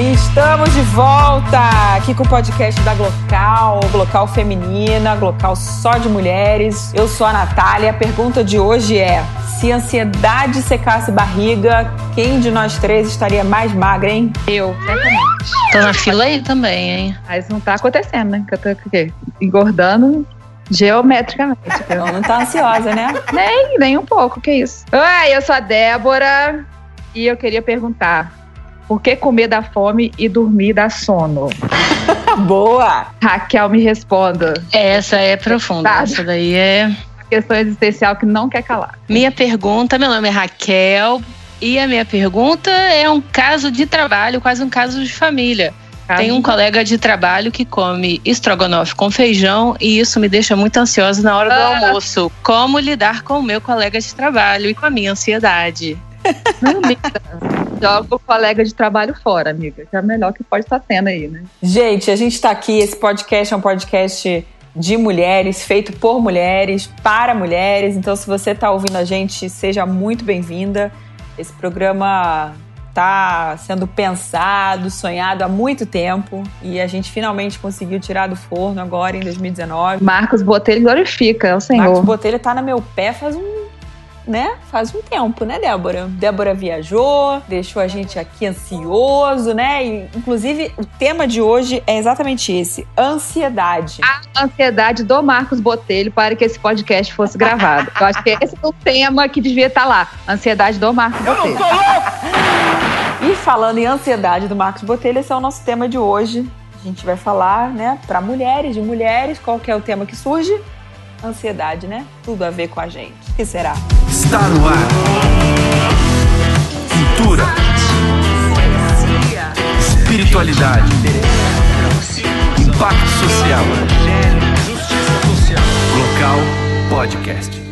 Estamos de volta aqui com o podcast da Glocal, Glocal Feminina, Glocal só de mulheres. Eu sou a Natália. A pergunta de hoje é: se a ansiedade secasse barriga, quem de nós três estaria mais magra, hein? Eu, certamente. Tô na fila aí também, hein? Mas não tá acontecendo, né? Que eu tô quê? engordando geometricamente. Não, não tá ansiosa, né? Nem, nem um pouco, que isso. Oi, eu sou a Débora e eu queria perguntar: por que comer dá fome e dormir dá sono? Boa! Raquel, me responda. Essa é profunda. Tá. Essa daí é. Questão existencial que não quer calar. Minha pergunta, meu nome é Raquel. E a minha pergunta é um caso de trabalho, quase um caso de família. Tem um colega de trabalho que come estrogonofe com feijão e isso me deixa muito ansiosa na hora do Ah. almoço. Como lidar com o meu colega de trabalho e com a minha ansiedade? Não, amiga. Joga o colega de trabalho fora, amiga. Que é o melhor que pode estar tendo aí, né? Gente, a gente tá aqui. Esse podcast é um podcast de mulheres, feito por mulheres, para mulheres. Então, se você tá ouvindo a gente, seja muito bem-vinda. Esse programa tá sendo pensado, sonhado há muito tempo e a gente finalmente conseguiu tirar do forno agora em 2019. Marcos Botelho glorifica, é o Senhor. Marcos Botelho tá no meu pé faz um, né? Faz um tempo, né, Débora? Débora viajou, deixou a gente aqui ansioso, né? E, inclusive, o tema de hoje é exatamente esse: ansiedade. a ansiedade do Marcos Botelho para que esse podcast fosse gravado. Eu acho que esse é o tema que devia estar lá. Ansiedade do Marcos Botelho. E falando em ansiedade do Marcos Botelho, esse é o nosso tema de hoje. A gente vai falar, né, para mulheres, de mulheres, qual que é o tema que surge? Ansiedade, né? Tudo a ver com a gente. O que será? Está no ar. Cultura. Espiritualidade. Impacto social. Local Podcast.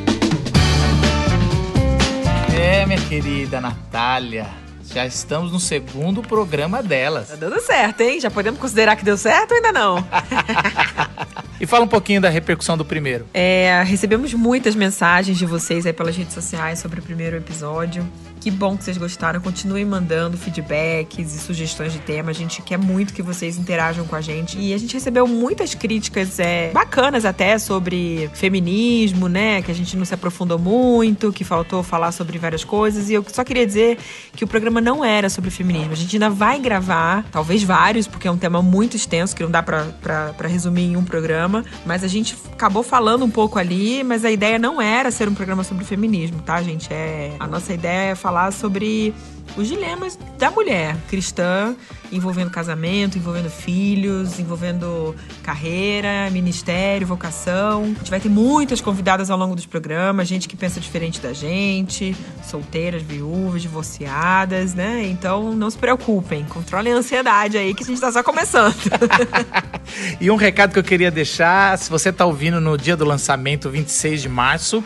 É, minha querida Natália, já estamos no segundo programa delas. Tá dando certo, hein? Já podemos considerar que deu certo ou ainda não? E fala um pouquinho da repercussão do primeiro. É, recebemos muitas mensagens de vocês aí pelas redes sociais sobre o primeiro episódio. Que bom que vocês gostaram. Continuem mandando feedbacks e sugestões de tema. A gente quer muito que vocês interajam com a gente. E a gente recebeu muitas críticas é, bacanas até sobre feminismo, né? Que a gente não se aprofundou muito, que faltou falar sobre várias coisas. E eu só queria dizer que o programa não era sobre feminismo. A gente ainda vai gravar, talvez vários, porque é um tema muito extenso que não dá pra resumir em um programa. Mas a gente acabou falando um pouco ali, mas a ideia não era ser um programa sobre feminismo, tá, gente? É, a nossa ideia é falar sobre os dilemas da mulher cristã, envolvendo casamento, envolvendo filhos, envolvendo carreira, ministério, vocação. A gente vai ter muitas convidadas ao longo dos programas, gente que pensa diferente da gente, solteiras, viúvas, divorciadas, né? Então não se preocupem, controlem a ansiedade aí que a gente tá só começando. E um recado que eu queria deixar, se você está ouvindo no dia do lançamento, 26 de março,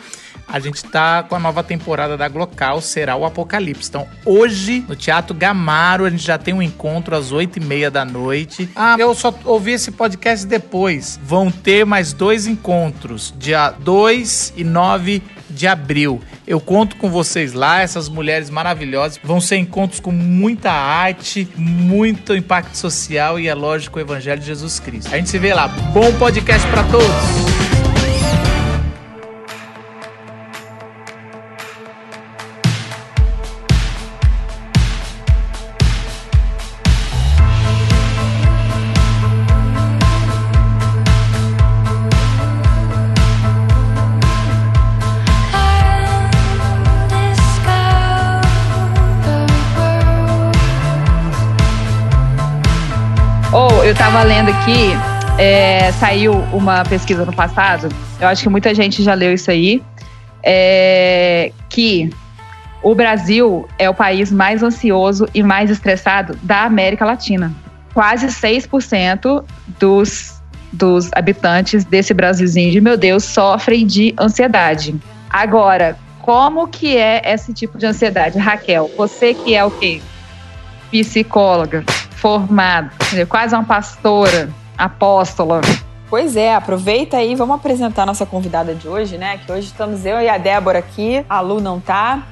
a gente tá com a nova temporada da Glocal, será o Apocalipse. Então, hoje, no Teatro Gamaro, a gente já tem um encontro às 8h30 da noite. Ah, eu só ouvi esse podcast depois. Vão ter mais dois encontros, dia 2 e 9 de abril. Eu conto com vocês lá, essas mulheres maravilhosas. Vão ser encontros com muita arte, muito impacto social e, é lógico, o Evangelho de Jesus Cristo. A gente se vê lá. Bom podcast para todos! Eu tava lendo aqui, é, saiu uma pesquisa no passado, eu acho que muita gente já leu isso aí, é, que o Brasil é o país mais ansioso e mais estressado da América Latina. Quase 6% dos, dos habitantes desse Brasilzinho de meu Deus sofrem de ansiedade. Agora, como que é esse tipo de ansiedade? Raquel, você que é o quê? Psicóloga, formada, quase uma pastora, apóstola. Pois é, aproveita aí, vamos apresentar a nossa convidada de hoje, né? Que hoje estamos eu e a Débora aqui, a Lu não tá.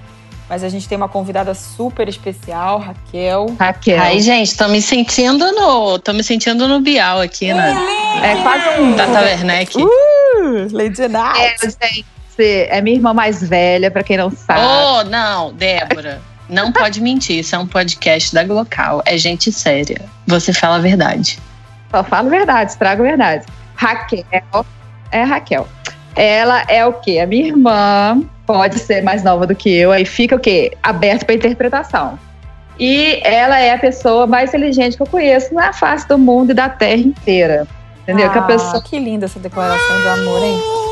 mas a gente tem uma convidada super especial, Raquel. Raquel. Aí, gente, tô me sentindo no. tô me sentindo no Bial aqui, né? É quase um. Tata Werneck. Uh, Lady Night. É, gente, é minha irmã mais velha, pra quem não sabe. Oh, não, Débora. Não pode mentir, isso é um podcast da Glocal. É gente séria. Você fala a verdade. Só falo verdade, estrago verdade. Raquel é Raquel. Ela é o quê? A minha irmã pode ser mais nova do que eu, aí fica o quê? Aberto para interpretação. E ela é a pessoa mais inteligente que eu conheço na face do mundo e da terra inteira. Entendeu? Ah, que a pessoa que linda essa declaração de amor, hein?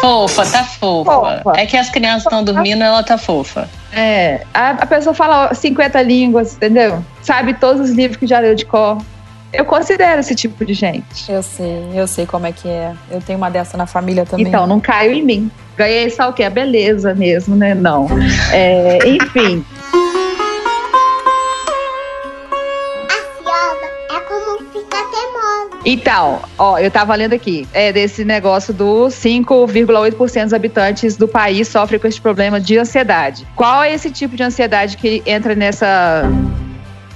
Fofa, tá fofa. Fofa. É que as crianças estão dormindo, ela tá fofa. É, a, a pessoa fala 50 línguas, entendeu? Sabe todos os livros que já leu de cor. Eu considero esse tipo de gente. Eu sei, eu sei como é que é. Eu tenho uma dessa na família também. Então, não caiu em mim. Ganhei só o quê? A beleza mesmo, né? Não. É, enfim. Então, ó, eu tava lendo aqui, é desse negócio dos 5,8% dos habitantes do país sofrem com esse problema de ansiedade. Qual é esse tipo de ansiedade que entra nessa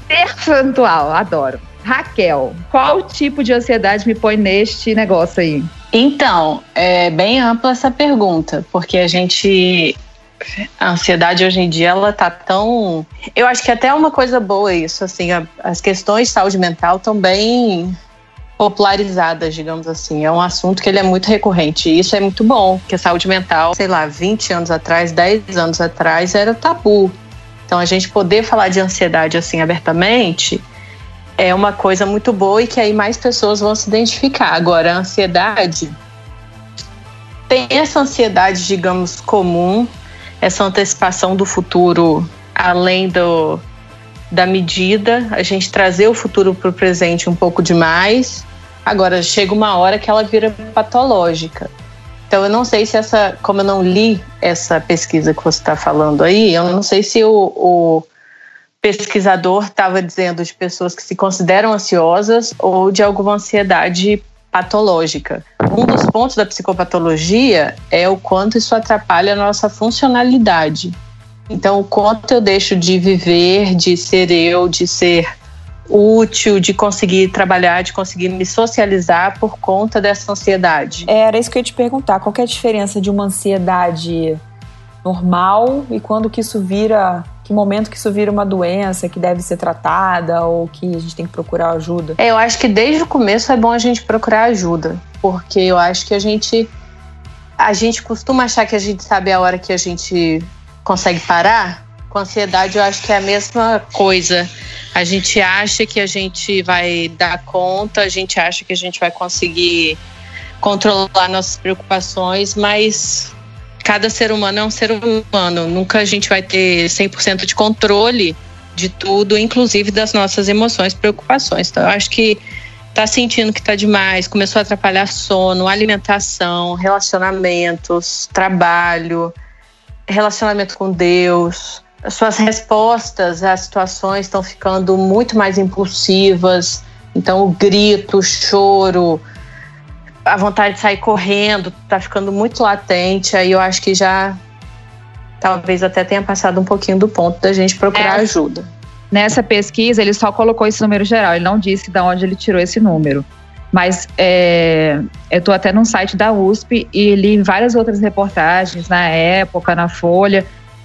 percentual? Adoro. Raquel, qual tipo de ansiedade me põe neste negócio aí? Então, é bem ampla essa pergunta, porque a gente. A ansiedade hoje em dia, ela tá tão. Eu acho que até é uma coisa boa isso, assim, a- as questões de saúde mental bem popularizadas, digamos assim. É um assunto que ele é muito recorrente. E isso é muito bom, porque a saúde mental, sei lá, 20 anos atrás, 10 anos atrás, era tabu. Então, a gente poder falar de ansiedade assim abertamente é uma coisa muito boa e que aí mais pessoas vão se identificar. Agora, a ansiedade tem essa ansiedade, digamos, comum, essa antecipação do futuro além do, da medida, a gente trazer o futuro para o presente um pouco demais. Agora, chega uma hora que ela vira patológica. Então, eu não sei se essa, como eu não li essa pesquisa que você está falando aí, eu não sei se o, o pesquisador estava dizendo de pessoas que se consideram ansiosas ou de alguma ansiedade patológica. Um dos pontos da psicopatologia é o quanto isso atrapalha a nossa funcionalidade. Então, o quanto eu deixo de viver, de ser eu, de ser útil, de conseguir trabalhar, de conseguir me socializar por conta dessa ansiedade. Era isso que eu ia te perguntar. Qual é a diferença de uma ansiedade normal e quando que isso vira. Que momento que isso vira uma doença que deve ser tratada ou que a gente tem que procurar ajuda? É, eu acho que desde o começo é bom a gente procurar ajuda, porque eu acho que a gente a gente costuma achar que a gente sabe a hora que a gente consegue parar. Com ansiedade, eu acho que é a mesma coisa. A gente acha que a gente vai dar conta, a gente acha que a gente vai conseguir controlar nossas preocupações, mas cada ser humano é um ser humano. Nunca a gente vai ter 100% de controle de tudo, inclusive das nossas emoções, preocupações. Então, eu acho que tá sentindo que tá demais, começou a atrapalhar sono, alimentação, relacionamentos, trabalho, relacionamento com Deus. As suas respostas às situações estão ficando muito mais impulsivas. Então, o grito, o choro, a vontade de sair correndo tá ficando muito latente. Aí eu acho que já talvez até tenha passado um pouquinho do ponto da gente procurar É. ajuda. Nessa pesquisa, ele só colocou esse número geral, ele não disse de onde ele tirou esse número. Mas é, eu estou até no site da USP e li várias outras reportagens na época, na Folha.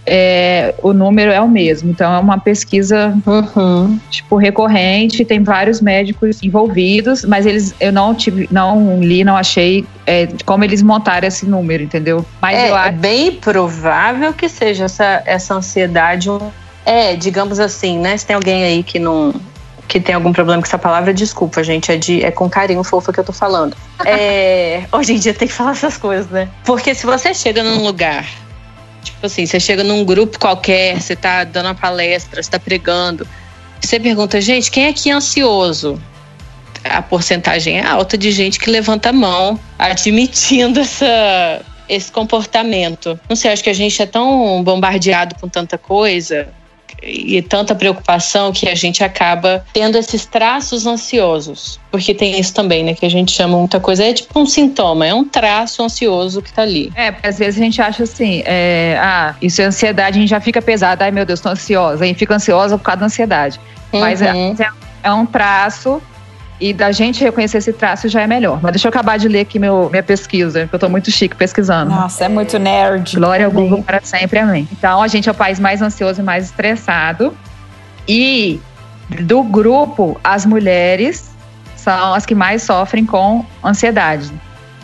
é, o número é o mesmo. Então é uma pesquisa Uhum. tipo recorrente, tem vários médicos envolvidos, mas eles eu não tive, não li, não achei é, como eles montaram esse número, entendeu? Mas É, eu é acho bem provável que seja essa, essa ansiedade. É, digamos assim, né? Se tem alguém aí que não. Que tem algum problema com essa palavra, desculpa, gente. É, de, é com carinho fofa que eu tô falando. É, hoje em dia tem que falar essas coisas, né? Porque se você chega num lugar. Tipo assim, você chega num grupo qualquer, você tá dando uma palestra, você tá pregando. Você pergunta, gente, quem aqui é ansioso? A porcentagem é alta de gente que levanta a mão admitindo essa, esse comportamento. Não sei, acho que a gente é tão bombardeado com tanta coisa e tanta preocupação que a gente acaba tendo esses traços ansiosos. Porque tem isso também, né? Que a gente chama muita coisa, é tipo um sintoma, é um traço ansioso que tá ali. É, porque às vezes a gente acha assim, é, ah, isso é ansiedade, a gente já fica pesado, ai meu Deus, tô ansiosa, e fica ansiosa por causa da ansiedade. Uhum. Mas é, é, é um traço e da gente reconhecer esse traço já é melhor. Mas deixa eu acabar de ler aqui meu, minha pesquisa, porque eu tô muito chique pesquisando. Nossa, é muito nerd. Glória ao Google para sempre, amém. Então, a gente é o país mais ansioso e mais estressado. E do grupo, as mulheres são as que mais sofrem com ansiedade.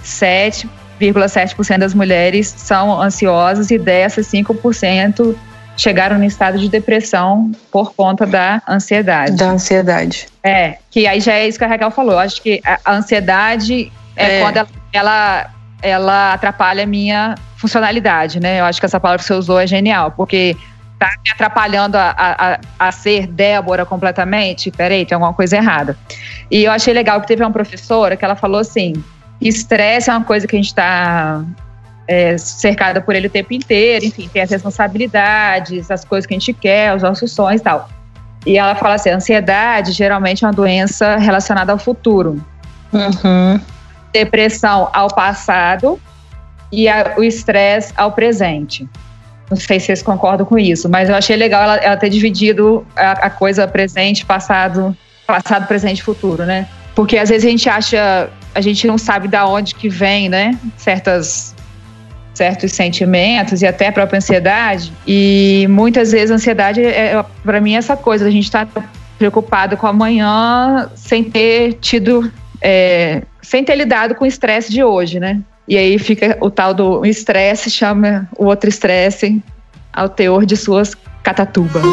7,7% das mulheres são ansiosas e dessas 5% chegaram no estado de depressão por conta da ansiedade. Da ansiedade. É, que aí já é isso que a Raquel falou. Eu acho que a ansiedade é, é. quando ela, ela, ela atrapalha a minha funcionalidade, né? Eu acho que essa palavra que você usou é genial, porque tá me atrapalhando a, a, a ser Débora completamente. Peraí, tem alguma coisa errada. E eu achei legal que teve uma professora que ela falou assim: estresse é uma coisa que a gente está é, cercada por ele o tempo inteiro, enfim, tem as responsabilidades, as coisas que a gente quer, os nossos sonhos e tal. E ela fala assim: a ansiedade geralmente é uma doença relacionada ao futuro. Uhum. Depressão ao passado e a, o estresse ao presente. Não sei se vocês concordam com isso, mas eu achei legal ela, ela ter dividido a, a, coisa presente, passado, passado, presente e futuro, né? Porque às vezes a gente acha, a gente não sabe da onde que vem, né? Certas certos sentimentos e até a própria ansiedade. E muitas vezes a ansiedade é, é para mim, essa coisa, a gente está preocupado com amanhã sem ter tido, é, sem ter lidado com o estresse de hoje, né? E aí fica o tal do estresse, chama o outro estresse ao teor de suas catatubas.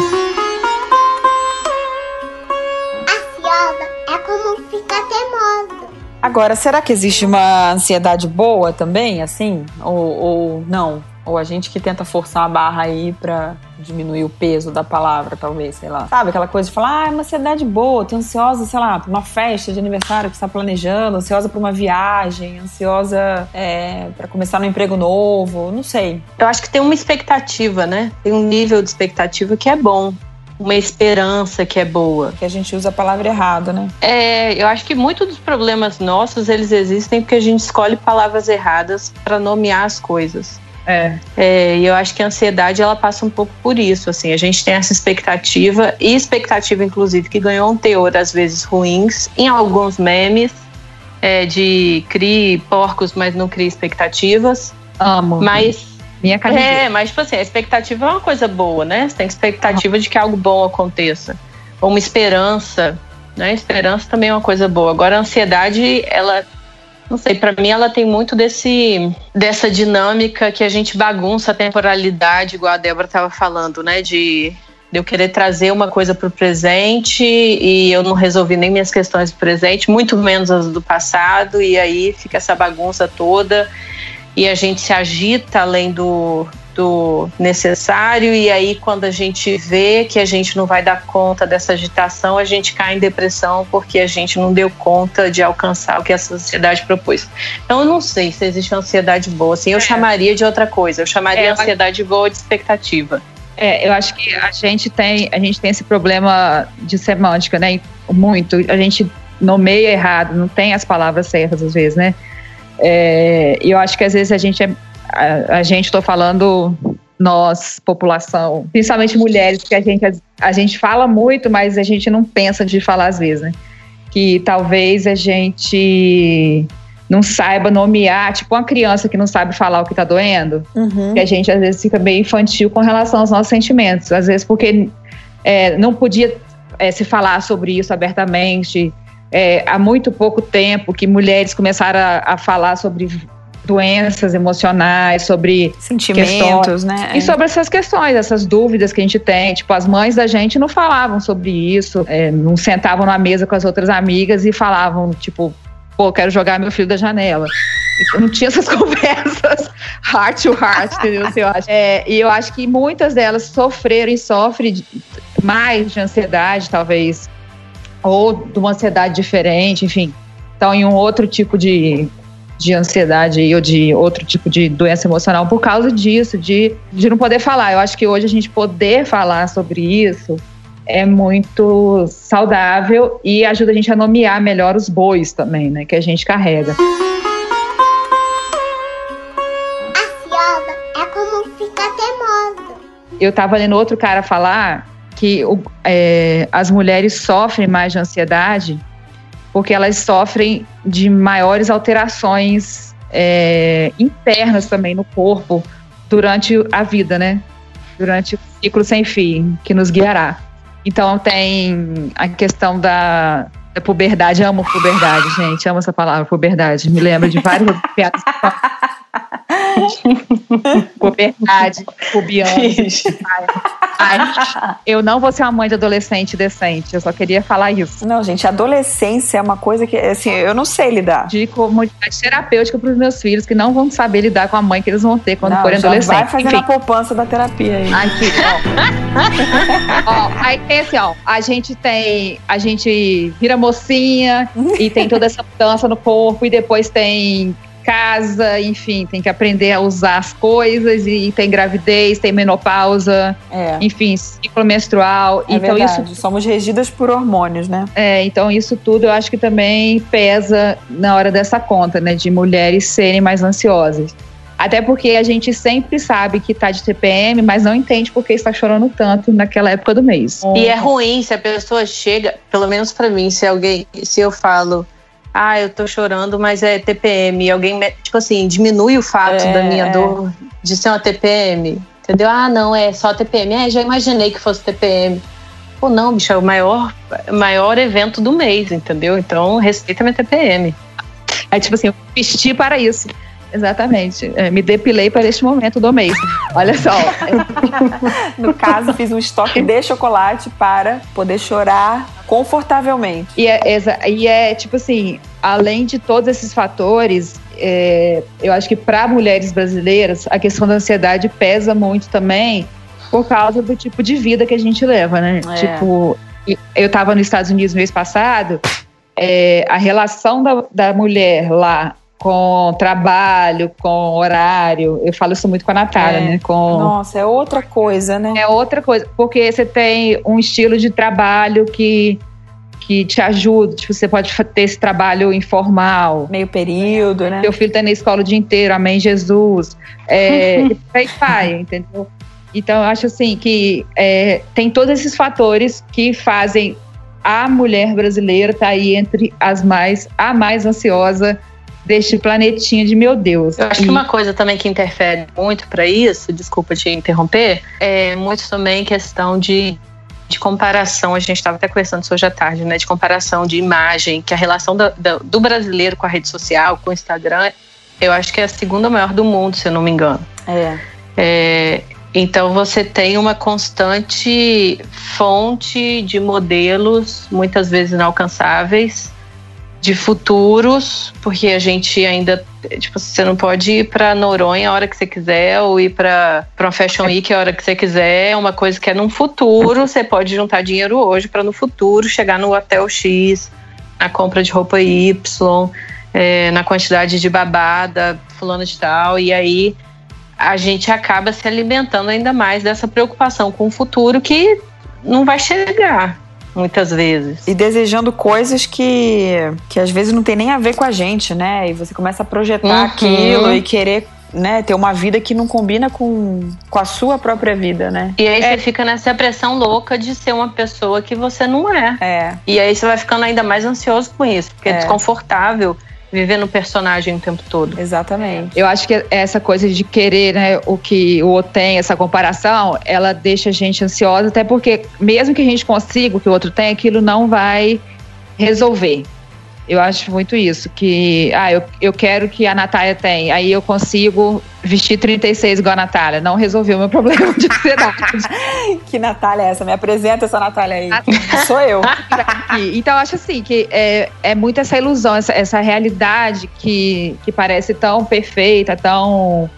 Agora, será que existe uma ansiedade boa também, assim? Ou, ou não? Ou a gente que tenta forçar a barra aí pra diminuir o peso da palavra, talvez, sei lá. Sabe, aquela coisa de falar, ah, é uma ansiedade boa, tô ansiosa, sei lá, pra uma festa de aniversário que você tá planejando, ansiosa pra uma viagem, ansiosa é, para começar no emprego novo, não sei. Eu acho que tem uma expectativa, né? Tem um nível de expectativa que é bom uma esperança que é boa. Que a gente usa a palavra errada, né? É, eu acho que muitos dos problemas nossos, eles existem porque a gente escolhe palavras erradas para nomear as coisas. É. é. E eu acho que a ansiedade ela passa um pouco por isso. Assim, a gente tem essa expectativa, e expectativa, inclusive, que ganhou um teor, às vezes, ruins, em alguns memes, é, de crie porcos, mas não crie expectativas. Amo. Mas minha carreira. É, mas tipo assim, a expectativa é uma coisa boa, né? Você tem expectativa de que algo bom aconteça. Ou uma esperança, né? Esperança também é uma coisa boa. Agora a ansiedade, ela não sei, para mim ela tem muito desse dessa dinâmica que a gente bagunça a temporalidade, igual a Débora estava falando, né, de, de eu querer trazer uma coisa para o presente e eu não resolvi nem minhas questões do presente, muito menos as do passado, e aí fica essa bagunça toda e a gente se agita além do, do necessário, e aí quando a gente vê que a gente não vai dar conta dessa agitação, a gente cai em depressão porque a gente não deu conta de alcançar o que a sociedade propôs. Então eu não sei se existe ansiedade boa, assim, eu é. chamaria de outra coisa, eu chamaria é, ansiedade boa de expectativa. É, eu acho que a gente tem, a gente tem esse problema de semântica, né? Muito. A gente nomeia errado, não tem as palavras certas às vezes, né? É, eu acho que às vezes a gente é, a, a gente estou falando nós, população, principalmente mulheres, que a gente, a, a, gente fala muito, mas a gente não pensa de falar às vezes, né? Que talvez a gente não saiba nomear, tipo uma criança que não sabe falar o que está doendo, uhum. que a gente às vezes fica meio infantil com relação aos nossos sentimentos, às vezes porque é, não podia é, se falar sobre isso abertamente, é, há muito pouco tempo que mulheres começaram a, a falar sobre doenças emocionais, sobre sentimentos, questões, né? E sobre essas questões, essas dúvidas que a gente tem. Tipo, as mães da gente não falavam sobre isso, é, não sentavam na mesa com as outras amigas e falavam, tipo, pô, quero jogar meu filho da janela. Não tinha essas conversas heart to heart, entendeu? Eu acho. É, e eu acho que muitas delas sofreram e sofrem mais de ansiedade, talvez, ou de uma ansiedade diferente, enfim, estão em um outro tipo de, de ansiedade ou de outro tipo de doença emocional por causa disso, de, de não poder falar. Eu acho que hoje a gente poder falar sobre isso é muito saudável e ajuda a gente a nomear melhor os bois também, né, que a gente carrega. Ansiosa é como ficar. Eu tava lendo outro cara falar que o, é, as mulheres sofrem mais de ansiedade porque elas sofrem de maiores alterações é, internas também no corpo durante a vida, né? Durante o ciclo sem fim que nos guiará. Então tem a questão da, da puberdade, amo puberdade, gente, amo essa palavra, puberdade. Me lembra de várias piadas. puberdade, pubiano. Ai, eu não vou ser uma mãe de adolescente decente, eu só queria falar isso. Não, gente, adolescência é uma coisa que, assim, eu não sei lidar. De comunidade terapêutica para os meus filhos que não vão saber lidar com a mãe que eles vão ter quando não, forem adolescentes. Vai fazendo Enfim. a poupança da terapia aí. Ai, que, ó. ó, aí tem assim, ó, a gente tem, a gente vira mocinha e tem toda essa mudança no corpo e depois tem casa, enfim, tem que aprender a usar as coisas e tem gravidez, tem menopausa, É. enfim, ciclo menstrual. É então verdade. isso Somos regidas por hormônios, né? é, então isso tudo eu acho que também pesa na hora dessa conta, né, de mulheres serem mais ansiosas. Até porque a gente sempre sabe que tá de TPM, mas não entende por que está chorando tanto naquela época do mês. E é ruim se a pessoa chega, pelo menos pra mim, se alguém, se eu falo, ah, eu tô chorando, mas é TPM, alguém, tipo assim, diminui o fato É, da minha dor de ser uma TPM, entendeu? Ah, não, é só TPM. É, já imaginei que fosse TPM. Pô, não, bicho, é o maior, maior evento do mês, entendeu? Então, respeita minha TPM. É tipo assim, eu vesti para isso. Exatamente. É, me depilei para este momento do mês. Olha só. No caso, fiz um estoque de chocolate para poder chorar confortavelmente. E é, e é tipo assim, além de todos esses fatores, é, eu acho que para mulheres brasileiras a questão da ansiedade pesa muito também por causa do tipo de vida que a gente leva, né? É. Tipo, eu estava nos Estados Unidos no mês passado, é, a relação da, da mulher lá com trabalho, com horário, eu falo isso muito com a Natália, É. né? Com, Nossa, é outra coisa, né? é outra coisa, porque você tem um estilo de trabalho que, que te ajuda, tipo, você pode ter esse trabalho informal. Meio período, né? Seu filho tá na escola o dia inteiro, amém, Jesus. É, aí vai, entendeu? Então, eu acho assim que é, tem todos esses fatores que fazem a mulher brasileira estar aí entre as mais, a mais ansiosa deste planetinha de meu Deus. Eu acho E- que uma coisa também que interfere muito para isso, desculpa te interromper, é muito também questão de, de comparação. A gente estava até conversando isso hoje à tarde, né? De comparação de imagem, que a relação da- da- do brasileiro com a rede social, com o Instagram, eu acho que é a segunda maior do mundo, se eu não me engano. É. É, então você tem uma constante fonte de modelos, muitas vezes inalcançáveis, de futuros, porque a gente ainda, tipo, você não pode ir para Noronha a hora que você quiser ou ir para uma Fashion Week a hora que você quiser, é uma coisa que é num futuro, você pode juntar dinheiro hoje para no futuro chegar no hotel X, na compra de roupa Y, é, na quantidade de babada, fulano de tal, e aí a gente acaba se alimentando ainda mais dessa preocupação com o futuro que não vai chegar muitas vezes. E desejando coisas que, que às vezes não tem nem a ver com a gente, né? E você começa a projetar Uhum. aquilo e querer né, ter uma vida que não combina com, com a sua própria vida, né? E aí você fica nessa pressão louca de ser uma pessoa que você não é. É. E aí você vai ficando ainda mais ansioso com isso, porque é, É. desconfortável viver no personagem o tempo todo. Exatamente. Eu acho que essa coisa de querer né, o que o outro tem, essa comparação, ela deixa a gente ansiosa, até porque mesmo que a gente consiga o que o outro tem, aquilo não vai resolver. Eu acho muito isso, que ah, eu, eu quero que a Natália tem, aí eu consigo vestir 36 igual a Natália. Não resolveu meu problema de ansiedade. Que Natália é essa? Me apresenta essa Natália aí. Sou eu. Então, eu acho assim que é, é muito essa ilusão, essa, essa realidade que, que parece tão perfeita, tão,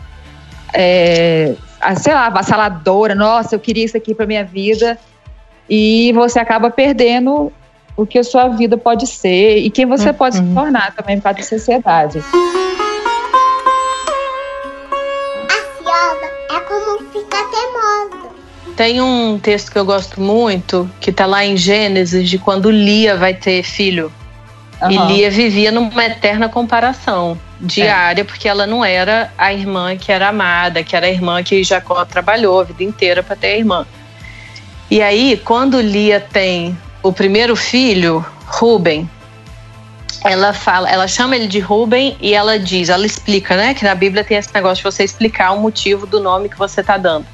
é, sei lá, avassaladora. Nossa, eu queria isso aqui pra minha vida. E você acaba perdendo o que a sua vida pode ser e quem você uhum. pode se tornar também para a sociedade. A é como ficar. Tem um texto que eu gosto muito, que está lá em Gênesis, de quando Lia vai ter filho. Uhum. E Lia vivia numa eterna comparação diária, é. porque ela não era a irmã que era amada, que era a irmã que Jacó trabalhou a vida inteira para ter a irmã. E aí, quando Lia tem o primeiro filho, Ruben, ela fala, ela chama ele de Ruben e ela diz, ela explica, né, que na Bíblia tem esse negócio de você explicar o motivo do nome que você está dando.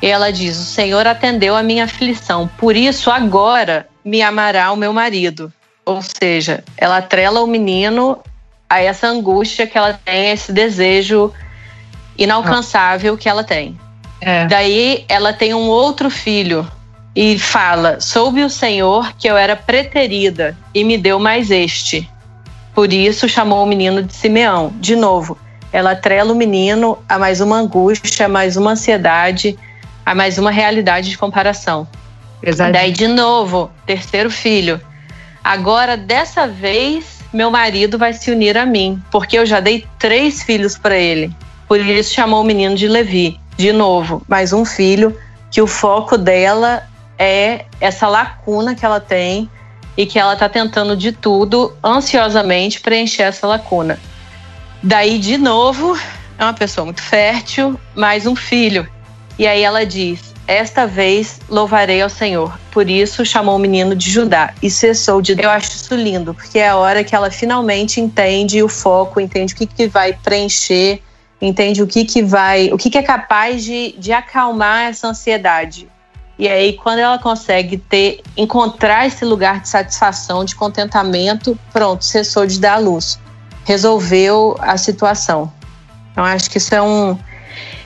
E ela diz: O Senhor atendeu a minha aflição, por isso agora me amará o meu marido. Ou seja, ela atrela o menino a essa angústia que ela tem, esse desejo inalcançável que ela tem. É. Daí ela tem um outro filho e fala: Soube o Senhor que eu era preterida e me deu mais este. Por isso chamou o menino de Simeão. De novo, ela atrela o menino a mais uma angústia, a mais uma ansiedade, a mais uma realidade de comparação. Exato. Daí, de novo, terceiro filho. Agora, dessa vez, meu marido vai se unir a mim, porque eu já dei três filhos para ele. Por isso chamou o menino de Levi. De novo, mais um filho, que o foco dela é essa lacuna que ela tem e que ela está tentando de tudo, ansiosamente, preencher essa lacuna. Daí, de novo, é uma pessoa muito fértil, mais um filho. E aí ela diz: Esta vez louvarei ao Senhor. Por isso chamou o menino de Judá e cessou de. Eu acho isso lindo, porque é a hora que ela finalmente entende o foco, entende o que, que vai preencher, entende o que, que vai, o que, que é capaz de, de acalmar essa ansiedade. E aí, quando ela consegue ter, encontrar esse lugar de satisfação, de contentamento, pronto, cessou de dar luz. Resolveu a situação. Então, acho que isso é um,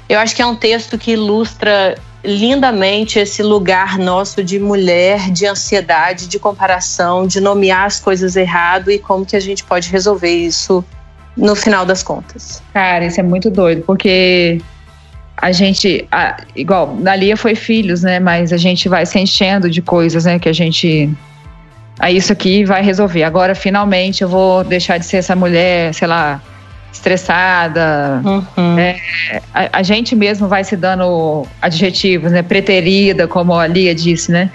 eu acho que é um texto que ilustra lindamente esse lugar nosso de mulher, de ansiedade, de comparação, de nomear as coisas errado e como que a gente pode resolver isso no final das contas. Cara, isso é muito doido, porque a gente, a, igual, na Lia foi filhos, né? Mas a gente vai se enchendo de coisas, né? Que a gente. Ah, isso aqui vai resolver. Agora, finalmente, eu vou deixar de ser essa mulher, sei lá, estressada. Uhum. É, a, a, gente mesmo vai se dando adjetivos, né? Preterida, como a Lia disse, né?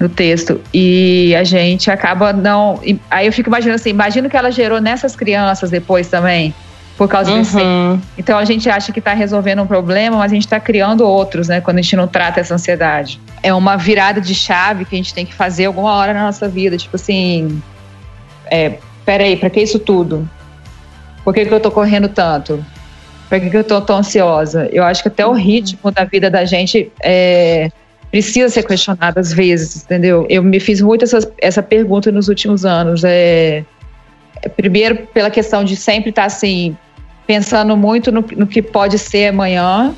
No texto. E a gente acaba não. Aí eu fico imaginando assim: imagino que ela gerou nessas crianças depois também. Por causa uhum. desse. Então a gente acha que está resolvendo um problema, mas a gente está criando outros, né? Quando a gente não trata essa ansiedade. É uma virada de chave que a gente tem que fazer alguma hora na nossa vida. Tipo assim. É, peraí, para que isso tudo? Por que, que eu tô correndo tanto? Por que, que eu tô tão ansiosa? Eu acho que até o uhum. ritmo da vida da gente é, precisa ser questionado às vezes, entendeu? Eu me fiz muito essa, essa pergunta nos últimos anos. É, primeiro, pela questão de sempre estar tá, assim, pensando muito no, no que pode ser amanhã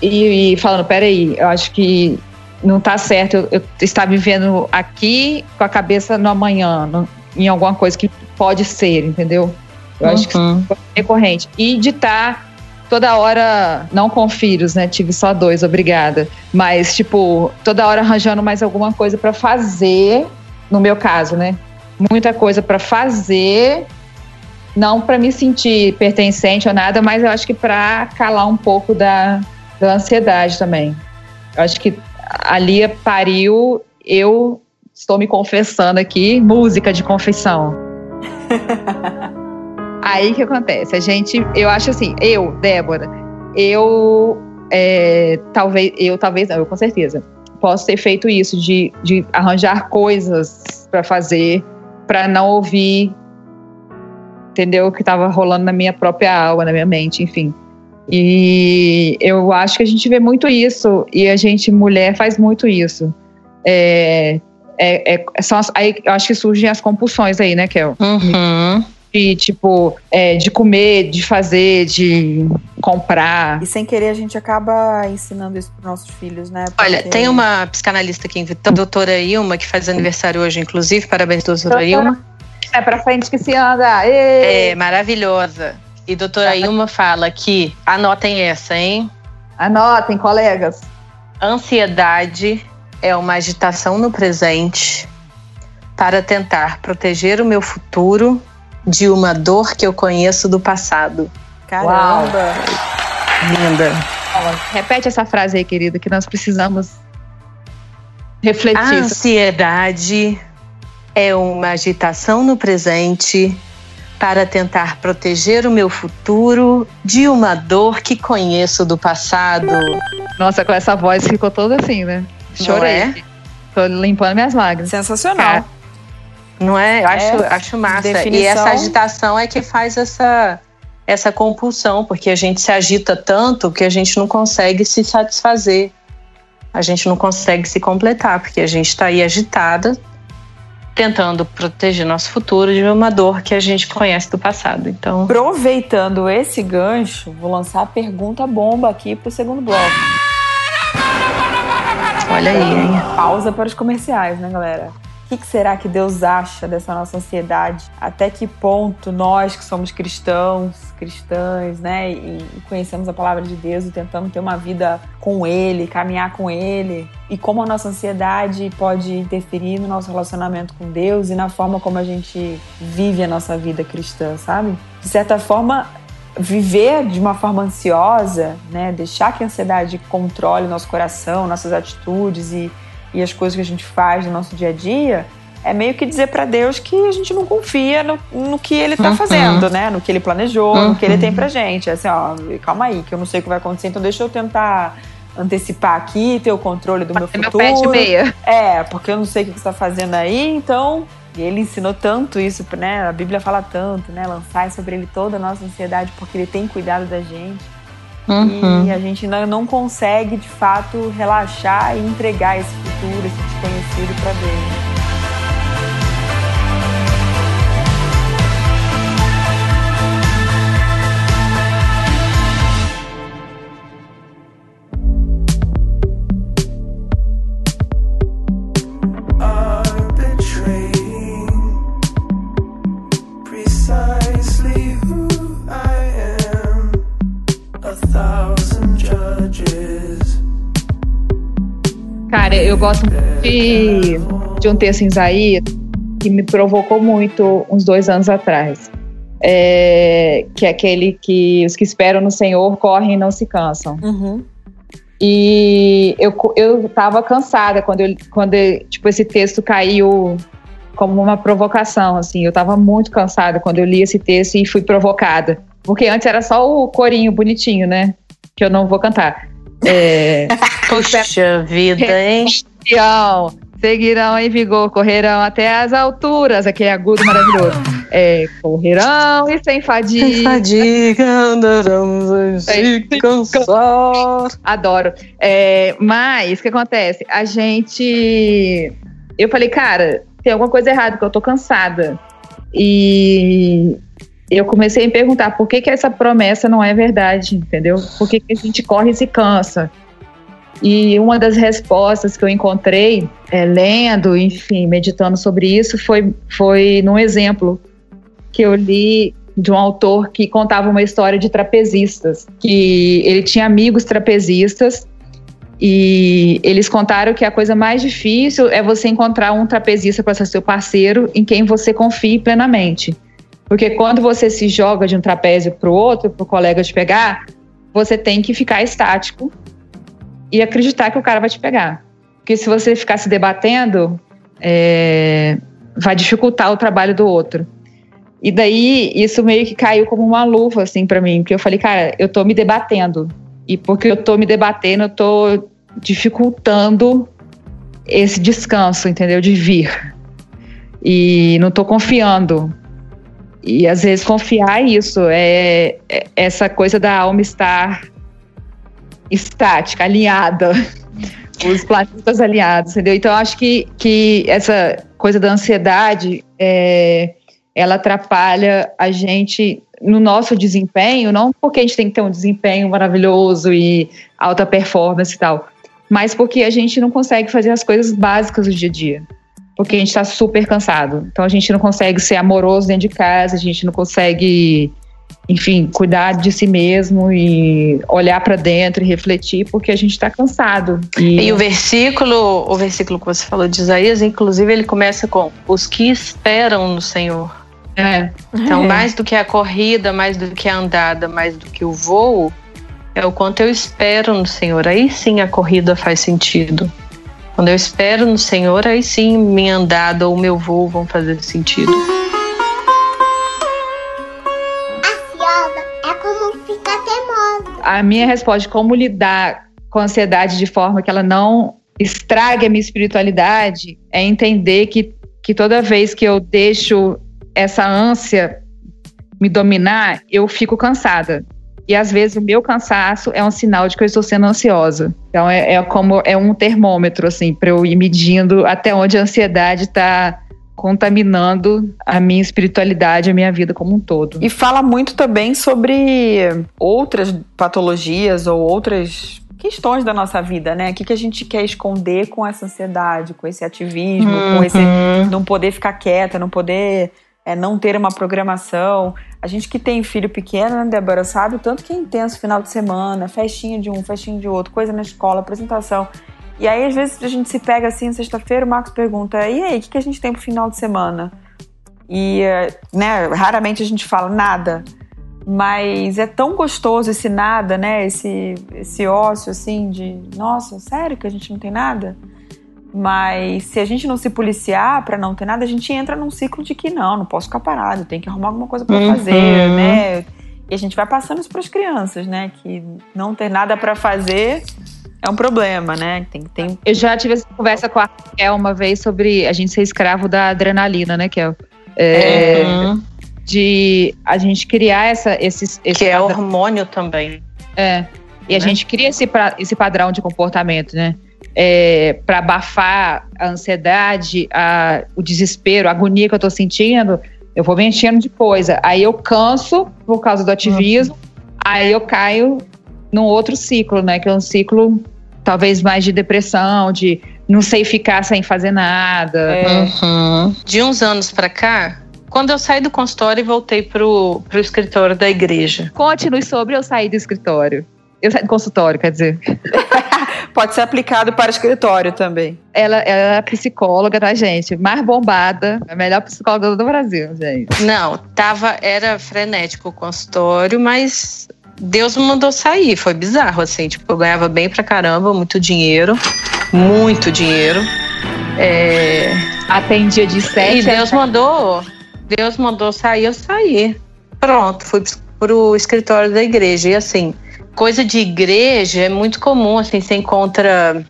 e, e, falando: peraí, eu acho que não está certo eu, eu, estar vivendo aqui com a cabeça no amanhã, no, em alguma coisa que pode ser, entendeu? Eu uhum. acho que uhum. isso é recorrente. E de estar tá toda hora, não com filhos, né? Tive só dois, obrigada. Mas, tipo, toda hora arranjando mais alguma coisa para fazer, no meu caso, né? Muita coisa para fazer, não para me sentir pertencente ou nada, mas eu acho que para calar um pouco da, da ansiedade também. Eu acho que a Lia pariu, eu estou me confessando aqui, música de confissão. Aí que acontece? A gente, eu acho assim, eu, Débora, eu é, talvez, eu talvez não, eu com certeza posso ter feito isso de, de arranjar coisas para fazer para não ouvir, entendeu? O que estava rolando na minha própria alma, na minha mente, enfim. E eu acho que a gente vê muito isso e a gente mulher faz muito isso. É, é, é, são as, aí eu acho que surgem as compulsões aí, né, Kel? Uhum de tipo é, de comer, de fazer, de comprar. E sem querer a gente acaba ensinando isso para nossos filhos, né? Porque... Olha, tem uma psicanalista aqui a doutora Ilma, que faz aniversário hoje, inclusive. Parabéns, doutora, doutora Ilma. É pra frente que se anda. Ei. É, maravilhosa. E doutora Ilma fala que, anotem essa, hein? Anotem, colegas. Ansiedade é uma agitação no presente para tentar proteger o meu futuro de uma dor que eu conheço do passado. Caramba! Linda. Fala, repete essa frase aí, querida, que nós precisamos refletir. A ansiedade é uma agitação no presente para tentar proteger o meu futuro de uma dor que conheço do passado. Nossa, com essa voz ficou toda assim, né? Chorei. é? Tô limpando minhas lágrimas. Sensacional. Não é? Eu acho, É, acho massa. E definição- essa agitação é que faz essa, essa compulsão, porque a gente se agita tanto que a gente não consegue se satisfazer. A gente não consegue se completar, porque a gente está aí agitada, tentando proteger nosso futuro de uma dor que a gente conhece do passado. Então, Aproveitando esse gancho, vou lançar a pergunta bomba aqui pro segundo bloco. olha aí, hein? Pausa para os comerciais, né, galera? O que, será que Deus acha dessa nossa ansiedade? Até que ponto nós que somos cristãos, cristãs, né, e conhecemos a palavra de Deus e tentamos ter uma vida com Ele, caminhar com Ele, e como a nossa ansiedade pode interferir no nosso relacionamento com Deus e na forma como a gente vive a nossa vida cristã, sabe? De certa forma, viver de uma forma ansiosa, né, deixar que a ansiedade controle nosso coração, nossas atitudes e, e as coisas que a gente faz no nosso dia a dia, é meio que dizer para Deus que a gente não confia no, no que Ele tá Uhum. fazendo, né, no que Ele planejou, no que Ele Uhum. tem pra gente. É assim, ó, calma aí, que eu não sei o que vai acontecer, então deixa eu tentar antecipar aqui, ter o controle do meu Meu futuro. pé de meia. É, porque eu não sei o que você está fazendo aí, então. E ele ensinou tanto isso, né? A Bíblia fala tanto, né? Lançar sobre ele toda a nossa ansiedade, porque ele tem cuidado da gente. Uhum. E a gente não, não consegue, de fato, relaxar e entregar esse futuro, esse desconhecido para Deus. Cara, eu gosto de, de um texto em Isaías que me provocou muito uns dois anos atrás. É, que é aquele que os que esperam no Senhor correm e não se cansam. Uhum. E eu, eu tava cansada quando, eu, quando tipo, esse texto caiu como uma provocação, assim. Eu tava muito cansada quando eu li esse texto e fui provocada. Porque antes era só o corinho bonitinho, né? Que eu não vou cantar. É, Puxa vida, hein? seguirão, seguirão em vigor, correrão até as alturas, aquele agudo maravilhoso. É, correrão e sem fadiga. Fadiga, andaremos Sem a cansar. Adoro. É, mas o que acontece? A gente. Eu falei, cara, tem alguma coisa errada, porque eu tô cansada. E eu comecei a me perguntar por que, que essa promessa não é verdade, entendeu? Por que, que a gente corre e se cansa? E uma das respostas que eu encontrei, é, lendo, enfim, meditando sobre isso, foi, foi num exemplo que eu li de um autor que contava uma história de trapezistas, que ele tinha amigos trapezistas e eles contaram que a coisa mais difícil é você encontrar um trapezista para ser seu parceiro em quem você confie plenamente. Porque quando você se joga de um trapézio para o outro, para o colega te pegar, você tem que ficar estático e acreditar que o cara vai te pegar. Porque se você ficar se debatendo, é, vai dificultar o trabalho do outro. E daí isso meio que caiu como uma luva assim para mim, porque eu falei, cara, eu tô me debatendo. E porque eu tô me debatendo, eu tô dificultando esse descanso, entendeu? De vir. E não tô confiando. E às vezes confiar é isso, é, é essa coisa da alma estar estática, alinhada. Os planetas alinhados, entendeu? Então eu acho que, que essa coisa da ansiedade é, ela atrapalha a gente no nosso desempenho, não porque a gente tem que ter um desempenho maravilhoso e alta performance e tal, mas porque a gente não consegue fazer as coisas básicas do dia a dia. Porque a gente está super cansado. Então a gente não consegue ser amoroso dentro de casa, a gente não consegue, enfim, cuidar de si mesmo e olhar para dentro e refletir, porque a gente está cansado. E o versículo, o versículo que você falou de Isaías, inclusive, ele começa com os que esperam no Senhor. É, Então, É. mais do que a corrida, mais do que a andada, mais do que o voo, é o quanto eu espero no Senhor. Aí sim a corrida faz sentido. Quando eu espero no Senhor, aí sim minha andada ou meu voo vão fazer sentido. Ansiosa é como ficar teimosa. A minha resposta de como lidar com a ansiedade de forma que ela não estrague a minha espiritualidade é entender que, que toda vez que eu deixo essa ânsia me dominar, eu fico cansada. E às vezes o meu cansaço é um sinal de que eu estou sendo ansiosa. Então é, é como é um termômetro assim para eu ir medindo até onde a ansiedade está contaminando a minha espiritualidade, a minha vida como um todo. E fala muito também sobre outras patologias ou outras questões da nossa vida, né? O que, que a gente quer esconder com essa ansiedade, com esse ativismo, com esse não poder ficar quieta, não poder é, não ter uma programação. A gente que tem filho pequeno, né, Débora, sabe o tanto que é intenso final de semana, festinha de um, festinha de outro, coisa na escola, apresentação. E aí, às vezes, a gente se pega assim, sexta-feira, o Marcos pergunta: e aí, o que, que a gente tem pro final de semana? E, né, raramente a gente fala nada. Mas é tão gostoso esse nada, né? Esse, esse ócio, assim, de nossa, sério que a gente não tem nada? Mas se a gente não se policiar para não ter nada, a gente entra num ciclo de que não, não posso ficar parado, tem que arrumar alguma coisa para Uhum. fazer, né? E a gente vai passando isso para as crianças, né? Que não ter nada para fazer é um problema, né? Tem, tem Eu já tive essa conversa com a Raquel uma vez sobre a gente ser escravo da adrenalina, né, Kel? É, Uhum. De a gente criar essa, esses, esse Que é padrão- hormônio também. É. E a Né? gente cria esse, esse padrão de comportamento, né? É, para abafar a ansiedade, a- o desespero, a agonia que eu tô sentindo, eu vou me enchendo de coisa. Aí eu canso por causa do ativismo, aí eu caio num outro ciclo, né? Que é um ciclo talvez mais de depressão, de não sei ficar sem fazer nada. é, Uhum. De uns anos pra cá, quando eu saí do consultório e voltei pro, pro escritório da igreja. Continue sobre eu sair do escritório. Eu saí do consultório, quer dizer. pode ser aplicado para escritório também. Ela, ela é psicóloga, tá, gente? Mais bombada, a melhor psicóloga do Brasil, gente. Não, tava, era frenético o consultório, mas Deus me mandou sair. Foi bizarro, assim. Tipo, eu ganhava bem pra caramba, muito dinheiro. Muito dinheiro. É, Atendia de sete. E Deus mandou, Deus mandou sair, eu saí. Pronto, fui pro escritório da igreja. E assim, coisa de igreja é muito comum, assim, você encontra,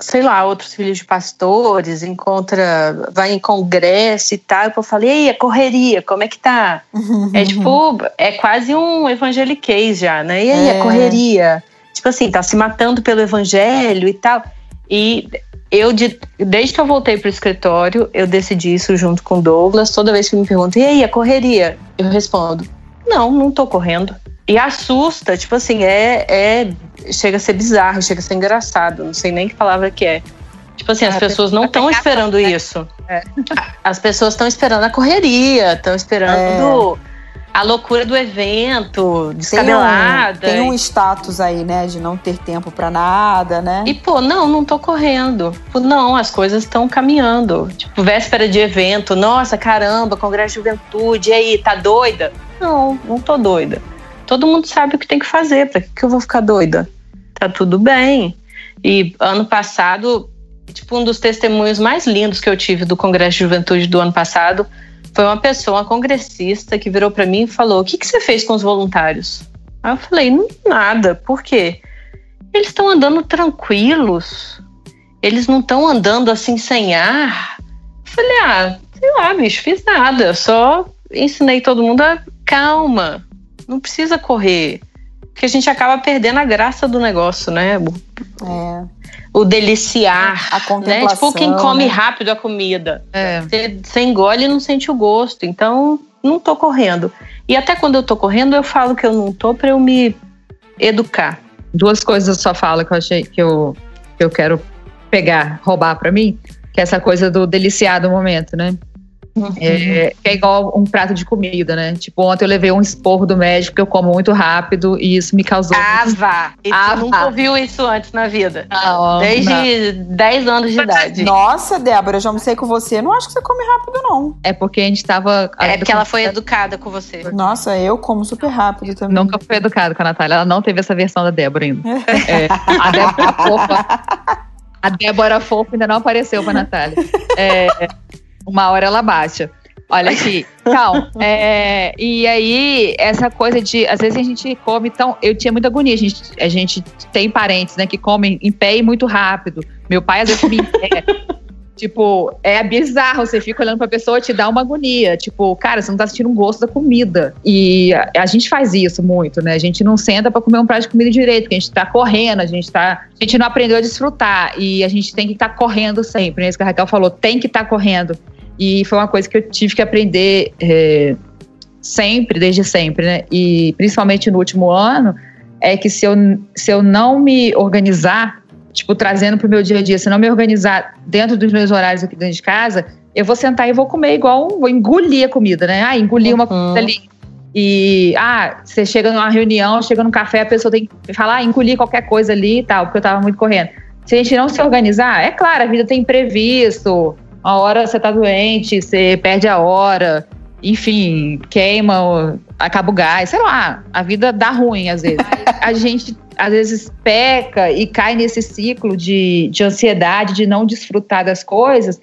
sei lá, outros filhos de pastores, encontra, vai em congresso e tal. E eu falei, e aí, a correria, como é que tá? É tipo, é quase um evangeliquez já, né? E aí, É. a correria? Tipo assim, tá se matando pelo evangelho e tal. E eu, de- desde que eu voltei pro escritório, eu decidi isso junto com o Douglas. Toda vez que me perguntam, e aí, a correria? Eu respondo, não, não tô correndo. E assusta, tipo assim, é, é. Chega a ser bizarro, chega a ser engraçado. Não sei nem que palavra que é. Tipo assim, as É, pessoas não estão esperando isso. É. As pessoas estão esperando a correria, estão esperando a loucura do evento, descabelada. Tem um, tem um status aí, né? De não ter tempo para nada, né? E, pô, não, não tô correndo. Pô, não, as coisas estão caminhando. Tipo, véspera de evento, nossa, caramba, Congresso de Juventude, e aí, tá doida? Não, não tô doida. Todo mundo sabe o que tem que fazer, pra que, eu vou ficar doida? Tá tudo bem. E ano passado, tipo, um dos testemunhos mais lindos que eu tive do Congresso de Juventude do ano passado foi uma pessoa, uma congressista, que virou pra mim e falou: O que, que você fez com os voluntários? Aí eu falei: "Não, Nada. Por quê? Eles estão andando tranquilos. Eles não estão andando assim sem ar. Eu falei, ah, sei lá, bicho, fiz nada. Só ensinei todo mundo a calma. Não precisa correr. Porque a gente acaba perdendo a graça do negócio, né? O, É. o deliciar. A Né? contemplação. Tipo quem come né? rápido a comida. É. Você, você engole e não sente o gosto. Então, não tô correndo. E até quando eu tô correndo, eu falo que eu não tô pra eu me educar. Duas coisas eu só falo que eu achei que eu, que eu quero pegar, roubar pra mim, que é essa coisa do deliciar do momento, né? É, que é igual um prato de comida, né? Tipo, ontem eu levei um esporro do médico que eu como muito rápido e isso me causou. Ah, muito- vá. E tu Ah, nunca ouviu isso antes na vida. Não, não. Desde 10 anos de idade. Nossa, Débora, eu já almocei com você. Não acho que você come rápido, não. É porque a gente tava. É porque ela foi educada com você. Nossa, eu como super rápido também. Nunca foi educada com a Natália. Ela não teve essa versão da Débora ainda. É, a Débora fofa. A Débora fofa ainda não apareceu pra Natália. É, uma hora ela baixa. Olha aqui. Então, é, e aí, essa coisa de. Às vezes a gente come. Então, eu tinha muita agonia. A gente, a gente tem parentes, né, que comem em pé e muito rápido. Meu pai, às vezes, comia em pé. Tipo, é bizarro, você fica olhando pra pessoa te dá uma agonia. Tipo, cara, você não tá sentindo o gosto da comida. E a, a gente faz isso muito, né? A gente não senta pra comer um prato de comida direito, porque a gente tá correndo, a gente tá. A gente não aprendeu a desfrutar. E a gente tem que estar correndo sempre, né? Isso que a Raquel falou, tem que estar correndo. E foi uma coisa que eu tive que aprender é, sempre, desde sempre, né? E principalmente no último ano, é que se eu, se eu não me organizar tipo, trazendo pro meu dia a dia, se não me organizar dentro dos meus horários aqui dentro de casa, eu vou sentar e vou comer igual, um- vou engolir a comida, né? Ah, engolir uma Uhum. comida ali. E, ah, você chega numa reunião, chega num café, a pessoa tem que falar, ah, engolir qualquer coisa ali e tal, porque eu tava muito correndo. Se a gente não se organizar, é claro, a vida tem imprevisto, uma hora você tá doente, você perde a hora, enfim, queima, acaba o gás, sei lá, a vida dá ruim às vezes. A gente às vezes peca e cai nesse ciclo de, de ansiedade, de não desfrutar das coisas,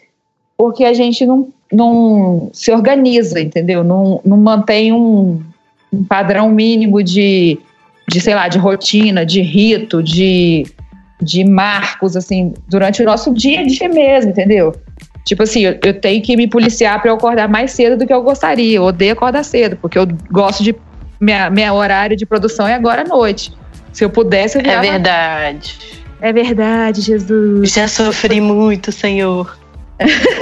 porque a gente não, não se organiza, entendeu? Não, não mantém um, um padrão mínimo de, de, sei lá, de rotina, de rito, de, de marcos, assim, durante o nosso dia a dia mesmo, entendeu? Tipo assim, eu, eu tenho que me policiar para eu acordar mais cedo do que eu gostaria. Eu odeio acordar cedo, porque eu gosto de. Minha, minha horário de produção é agora à noite. Se eu pudesse, eu É virava- verdade. É verdade, Jesus. Já sofri muito, Senhor.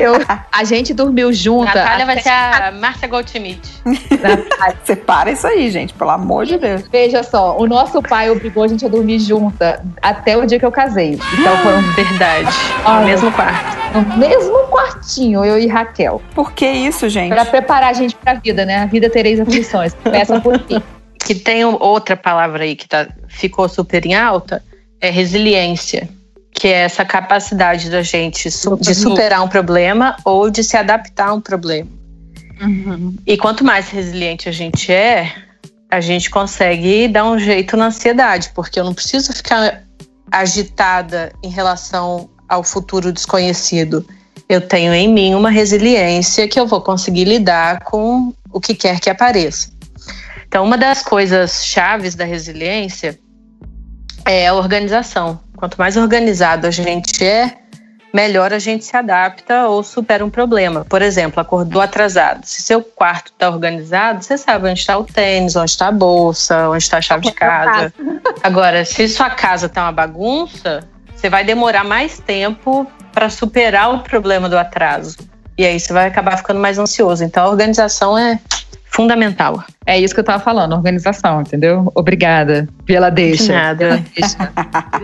Eu, a gente dormiu junta. Natália vai ser a Márcia Goldschmidt. Separa isso aí, gente, pelo amor de Deus. Veja só, o nosso pai obrigou a gente a dormir junta até o dia que eu casei. Então foram Verdade. Ai, No mesmo quarto. no mesmo quartinho, eu e Raquel. Por que isso, gente? Pra preparar a gente pra vida, né? A vida tereis aflições. Começa por quê? Que tem outra palavra aí que tá, ficou super em alta, é resiliência. Que é essa capacidade da gente su- de superar um problema ou de se adaptar a um problema. E quanto mais resiliente a gente é, a gente consegue dar um jeito na ansiedade, porque eu não preciso ficar agitada em relação ao futuro desconhecido. Eu tenho em mim uma resiliência que eu vou conseguir lidar com o que quer que apareça. Então, uma das coisas chaves da resiliência é a organização. Quanto mais organizado a gente é, melhor a gente se adapta ou supera um problema. Por exemplo, acordou atrasado. Se seu quarto está organizado, você sabe onde está o tênis, onde está a bolsa, onde está a chave de casa. Agora, se sua casa está uma bagunça, você vai demorar mais tempo para superar o problema do atraso. E aí você vai acabar ficando mais ansioso. Então, a organização é fundamental. É isso que eu tava falando, organização, entendeu? Obrigada pela deixa. De nada. Deixa.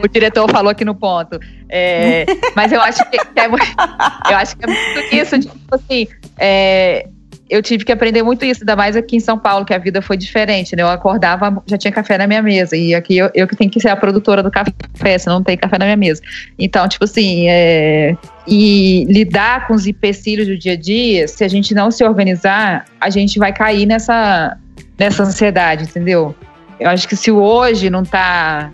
O diretor falou aqui no ponto. É, mas eu acho que é, eu acho que é muito isso, tipo assim, é, eu tive que aprender muito isso, ainda mais aqui em São Paulo, que a vida foi diferente, né? Eu acordava, já tinha café na minha mesa, e aqui eu, eu que tenho que ser a produtora do café, senão não tem café na minha mesa. Então, tipo assim, é, e lidar com os empecilhos do dia a dia, se a gente não se organizar, a gente vai cair nessa, nessa ansiedade, entendeu? Eu acho que se hoje não tá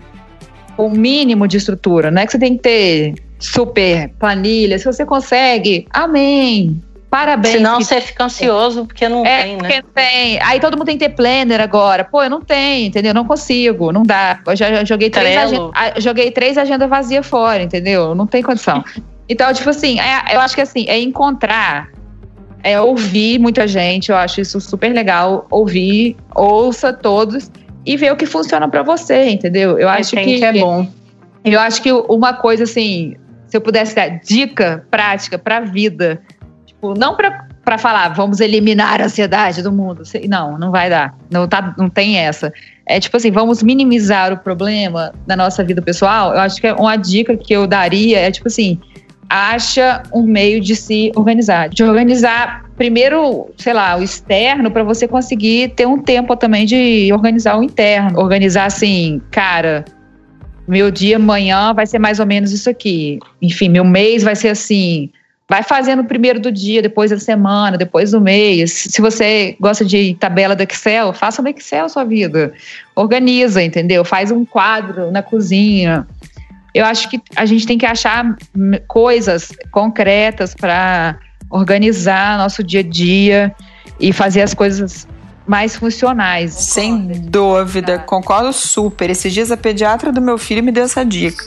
com o mínimo de estrutura, não é que você tem que ter super planilha, se você consegue, amém. Parabéns. Senão que- você fica ansioso porque não é, tem, né? porque tem. Aí todo mundo tem que ter planner agora. Pô, eu não tenho, entendeu? Não consigo, não dá. Eu já, já joguei, três Trello. agen- a- joguei três agendas vazias fora, entendeu? Não tem condição. Então, tipo assim, é- eu acho que assim, é encontrar, é ouvir muita gente, eu acho isso super legal. Ouvir, ouça todos e ver o que funciona pra você, entendeu? Eu acho que, que é bom. eu acho que uma coisa assim, se eu pudesse dar dica prática pra vida, tipo, não pra falar, vamos eliminar a ansiedade do mundo. Não, não vai dar. Não, tá, não tem essa. É tipo assim, vamos minimizar o problema na nossa vida pessoal. Eu acho que é uma dica que eu daria é tipo assim, acha um meio de se organizar, de organizar primeiro, sei lá, o externo para você conseguir ter um tempo também de organizar o interno, organizar assim, cara, meu dia amanhã vai ser mais ou menos isso aqui. Enfim, meu mês vai ser assim. Vai fazendo primeiro do dia, depois da semana, depois do mês. Se você gosta de tabela do Excel, faça no Excel sua vida. Organiza, entendeu? Faz um quadro na cozinha. Eu acho que a gente tem que achar coisas concretas para organizar nosso dia a dia e fazer as coisas mais funcionais. Sem dúvida, concordo super. Esses dias a pediatra do meu filho me deu essa dica.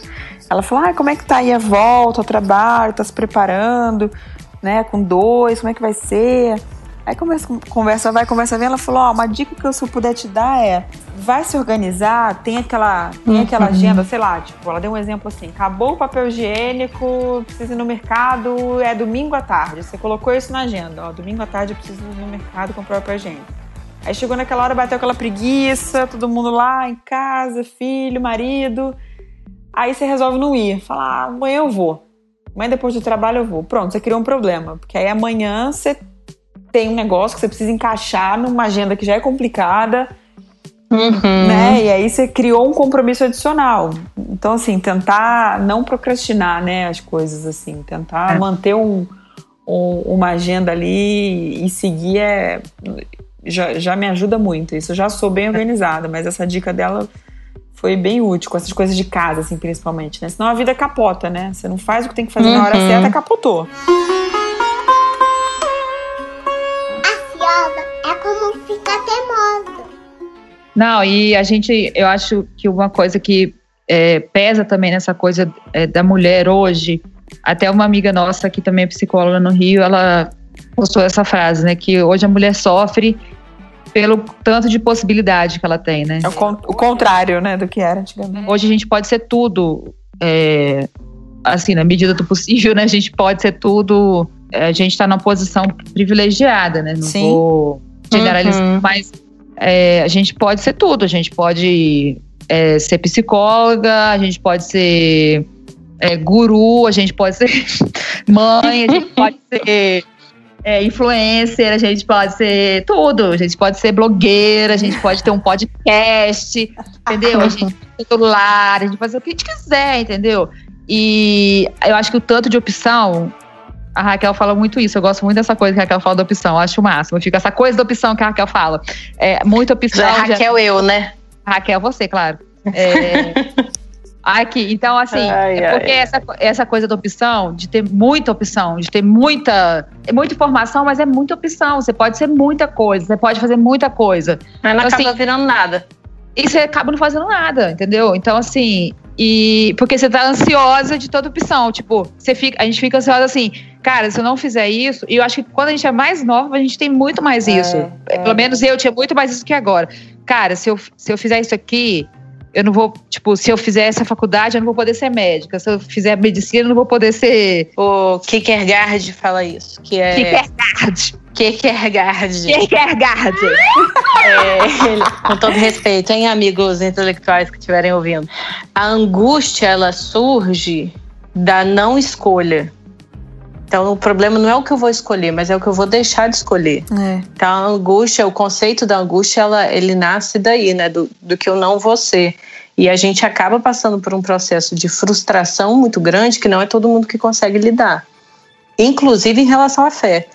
Ela falou: ah, como é que tá aí a volta ao trabalho? Tá se preparando, né? Com dois, como é que vai ser? Aí conversa, conversa vai, conversa vem. Ela falou: ó, uma dica que eu se eu puder te dar é: vai se organizar, tem aquela, tem aquela agenda, sei lá, tipo, ela deu um exemplo assim: acabou o papel higiênico, precisa ir no mercado, é domingo à tarde. Você colocou isso na agenda, ó, domingo à tarde eu preciso ir no mercado comprar papel higiênico. Aí chegou naquela hora, bateu aquela preguiça, todo mundo lá em casa, filho, marido. Aí você resolve não ir. Fala, ah, amanhã eu vou. Amanhã depois do trabalho eu vou. Pronto, você criou um problema. Porque aí amanhã você tem um negócio que você precisa encaixar numa agenda que já é complicada. Uhum. Né? E aí você criou um compromisso adicional. Então, assim, tentar não procrastinar, né, as coisas, assim. Tentar É. manter um, um- uma agenda ali e seguir é... Já, já me ajuda muito. Isso eu já sou bem organizada, mas essa dica dela foi bem útil, com essas coisas de casa, assim, principalmente, né? Senão a vida capota, né? Você não faz o que tem que fazer na hora Uhum. certa, capotou. Ansiosa é como ficar teimosa. Não, e a gente, eu acho que uma coisa que é, pesa também nessa coisa é, da mulher hoje, até uma amiga nossa que também é psicóloga no Rio, ela postou essa frase, né? Que hoje a mulher sofre pelo tanto de possibilidade que ela tem, né? É o, con- o contrário, né, do que era antigamente. Hoje a gente pode ser tudo, é, assim, na medida do possível, né? A gente pode ser tudo. é, A gente está numa posição privilegiada, né? Não Sim. vou generalizar, Uhum. mas é, a gente pode ser tudo. A gente pode é, ser psicóloga, a gente pode ser é, guru, a gente pode ser mãe, a gente pode ser é, influencer, a gente pode ser tudo. A gente pode ser blogueira, a gente pode ter um podcast, entendeu? A gente pode ter celular, a gente pode fazer o que a gente quiser, entendeu? E eu acho que o tanto de opção. A Raquel fala muito isso. Eu gosto muito dessa coisa que a Raquel fala da opção. Eu acho o máximo. Fica essa coisa da opção que a Raquel fala. É, muita opção. Já é já- Raquel eu, né? Raquel, você, claro. É... Aqui, então, assim, Ai, é porque ai, essa, essa coisa da opção, de ter muita opção, de ter muita, é muita informação, mas é muita opção. Você pode ser muita coisa, você pode fazer muita coisa. Mas não Assim, acaba virando nada. E você acaba não fazendo nada, entendeu? Então, assim, e porque você tá ansiosa de toda opção. Tipo, você fica, a gente fica ansiosa assim, cara, se eu não fizer isso, e eu acho que quando a gente é mais nova, a gente tem muito mais isso. é. Pelo menos eu tinha muito mais isso que agora. Cara, se eu, se eu fizer isso aqui, eu não vou, tipo, se eu fizer essa faculdade, eu não vou poder ser médica. Se eu fizer medicina, eu não vou poder ser O Kierkegaard fala isso, que é Kierkegaard. Kierkegaard. Kierkegaard. É, ele- com todo respeito, hein, amigos intelectuais que estiverem ouvindo. A angústia, ela surge da não escolha. Então, o problema não é o que eu vou escolher, mas é o que eu vou deixar de escolher. É. Então, a angústia, o conceito da angústia, ela, ele nasce daí, né? Do, do que eu não vou ser. E a gente acaba passando por um processo de frustração muito grande que não é todo mundo que consegue lidar. Inclusive em relação à fé.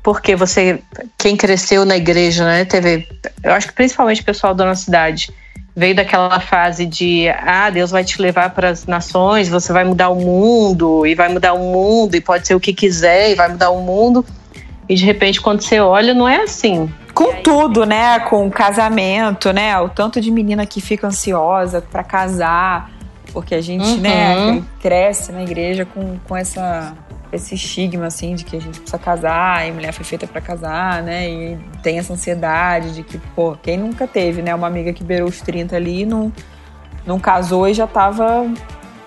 Porque você, quem cresceu na igreja, né, teve. Eu acho que principalmente o pessoal da nossa cidade veio daquela fase de ah, Deus vai te levar para as nações, você vai mudar o mundo, e vai mudar o mundo, e pode ser o que quiser, e vai mudar o mundo. E de repente, quando você olha, não é assim. Com tudo, né? Com casamento, né? O tanto de menina que fica ansiosa pra casar, porque a gente, Uhum. né, cresce na igreja com, com essa, esse estigma, assim, de que a gente precisa casar e mulher foi feita pra casar, né? E tem essa ansiedade de que, pô, quem nunca teve, né? Uma amiga que beirou os 30 ali e não, não casou e já tava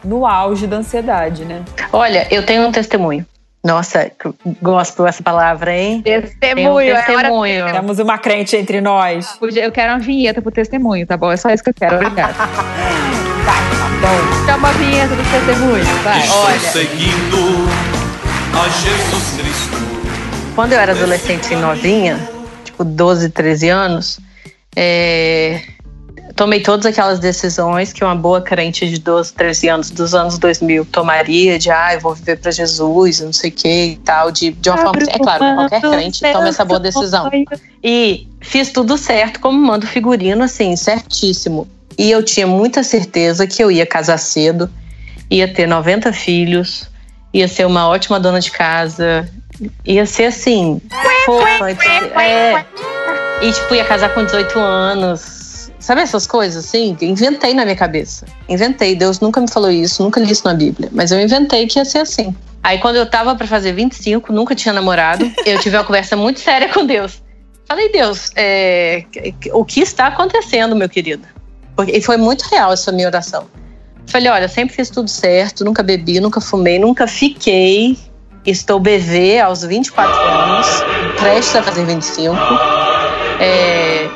no auge da ansiedade, né? Olha, eu tenho um testemunho. Nossa, gosto dessa palavra, hein? Tenho um Testemunho. é testemunho. Temos uma crente entre nós. Eu quero uma vinheta pro testemunho, tá bom? É só isso que eu quero, obrigada. Chama a vinheta do testemunho, vai. Estou seguindo a Jesus Cristo. Quando eu era adolescente e novinha, tipo 12, 13 anos, é, tomei todas aquelas decisões que uma boa crente de 12, 13 anos dos anos 2000 tomaria, de ah, eu vou viver para Jesus, não sei o que e tal, de, de uma forma. É claro, qualquer crente toma essa boa decisão. E fiz tudo certo, como manda o figurino, assim, certíssimo. E eu tinha muita certeza que eu ia casar cedo, ia ter 90 filhos, ia ser uma ótima dona de casa, ia ser assim, fofa. É, e tipo, ia casar com 18 anos. Sabe essas coisas assim? Inventei na minha cabeça. Inventei. Deus nunca me falou isso, nunca li isso na Bíblia. Mas eu inventei que ia ser assim. Aí quando eu tava pra fazer 25, nunca tinha namorado, eu tive uma conversa muito séria com Deus. Falei, Deus, é, o que está acontecendo, meu querido? Porque, e foi muito real essa minha oração. Falei, olha, sempre fiz tudo certo, nunca bebi, nunca fumei, nunca fiquei. Estou bebê aos 24 anos, prestes a fazer 25. É,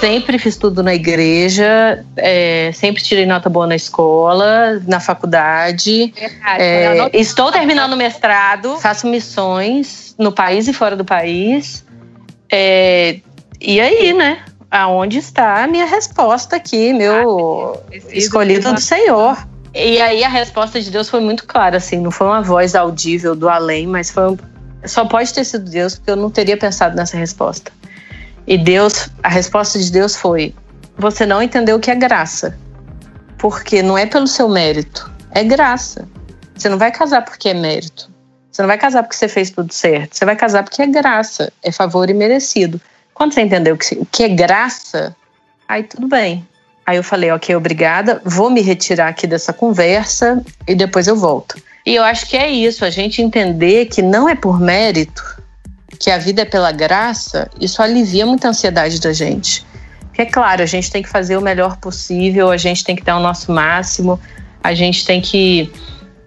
sempre fiz tudo na igreja, é, sempre tirei nota boa na escola, na faculdade. É, estou terminando o mestrado, faço missões no país e fora do país. É, e aí, né? Aonde está a minha resposta aqui, meu escolhido do Senhor? E aí a resposta de Deus foi muito clara, assim, não foi uma voz audível do além, mas foi um, só pode ter sido Deus, porque eu não teria pensado nessa resposta. E Deus, a resposta de Deus foi: você não entendeu o que é graça. Porque não é pelo seu mérito, é graça. Você não vai casar porque é mérito. Você não vai casar porque você fez tudo certo. Você vai casar porque é graça, é favor e merecido. Quando você entendeu o que é graça, aí tudo bem. Aí eu falei, ok, obrigada, vou me retirar aqui dessa conversa e depois eu volto. E eu acho que é isso, a gente entender que não é por mérito, que a vida é pela graça, isso alivia muita ansiedade da gente. Porque, é claro, a gente tem que fazer o melhor possível, a gente tem que dar o nosso máximo, a gente tem que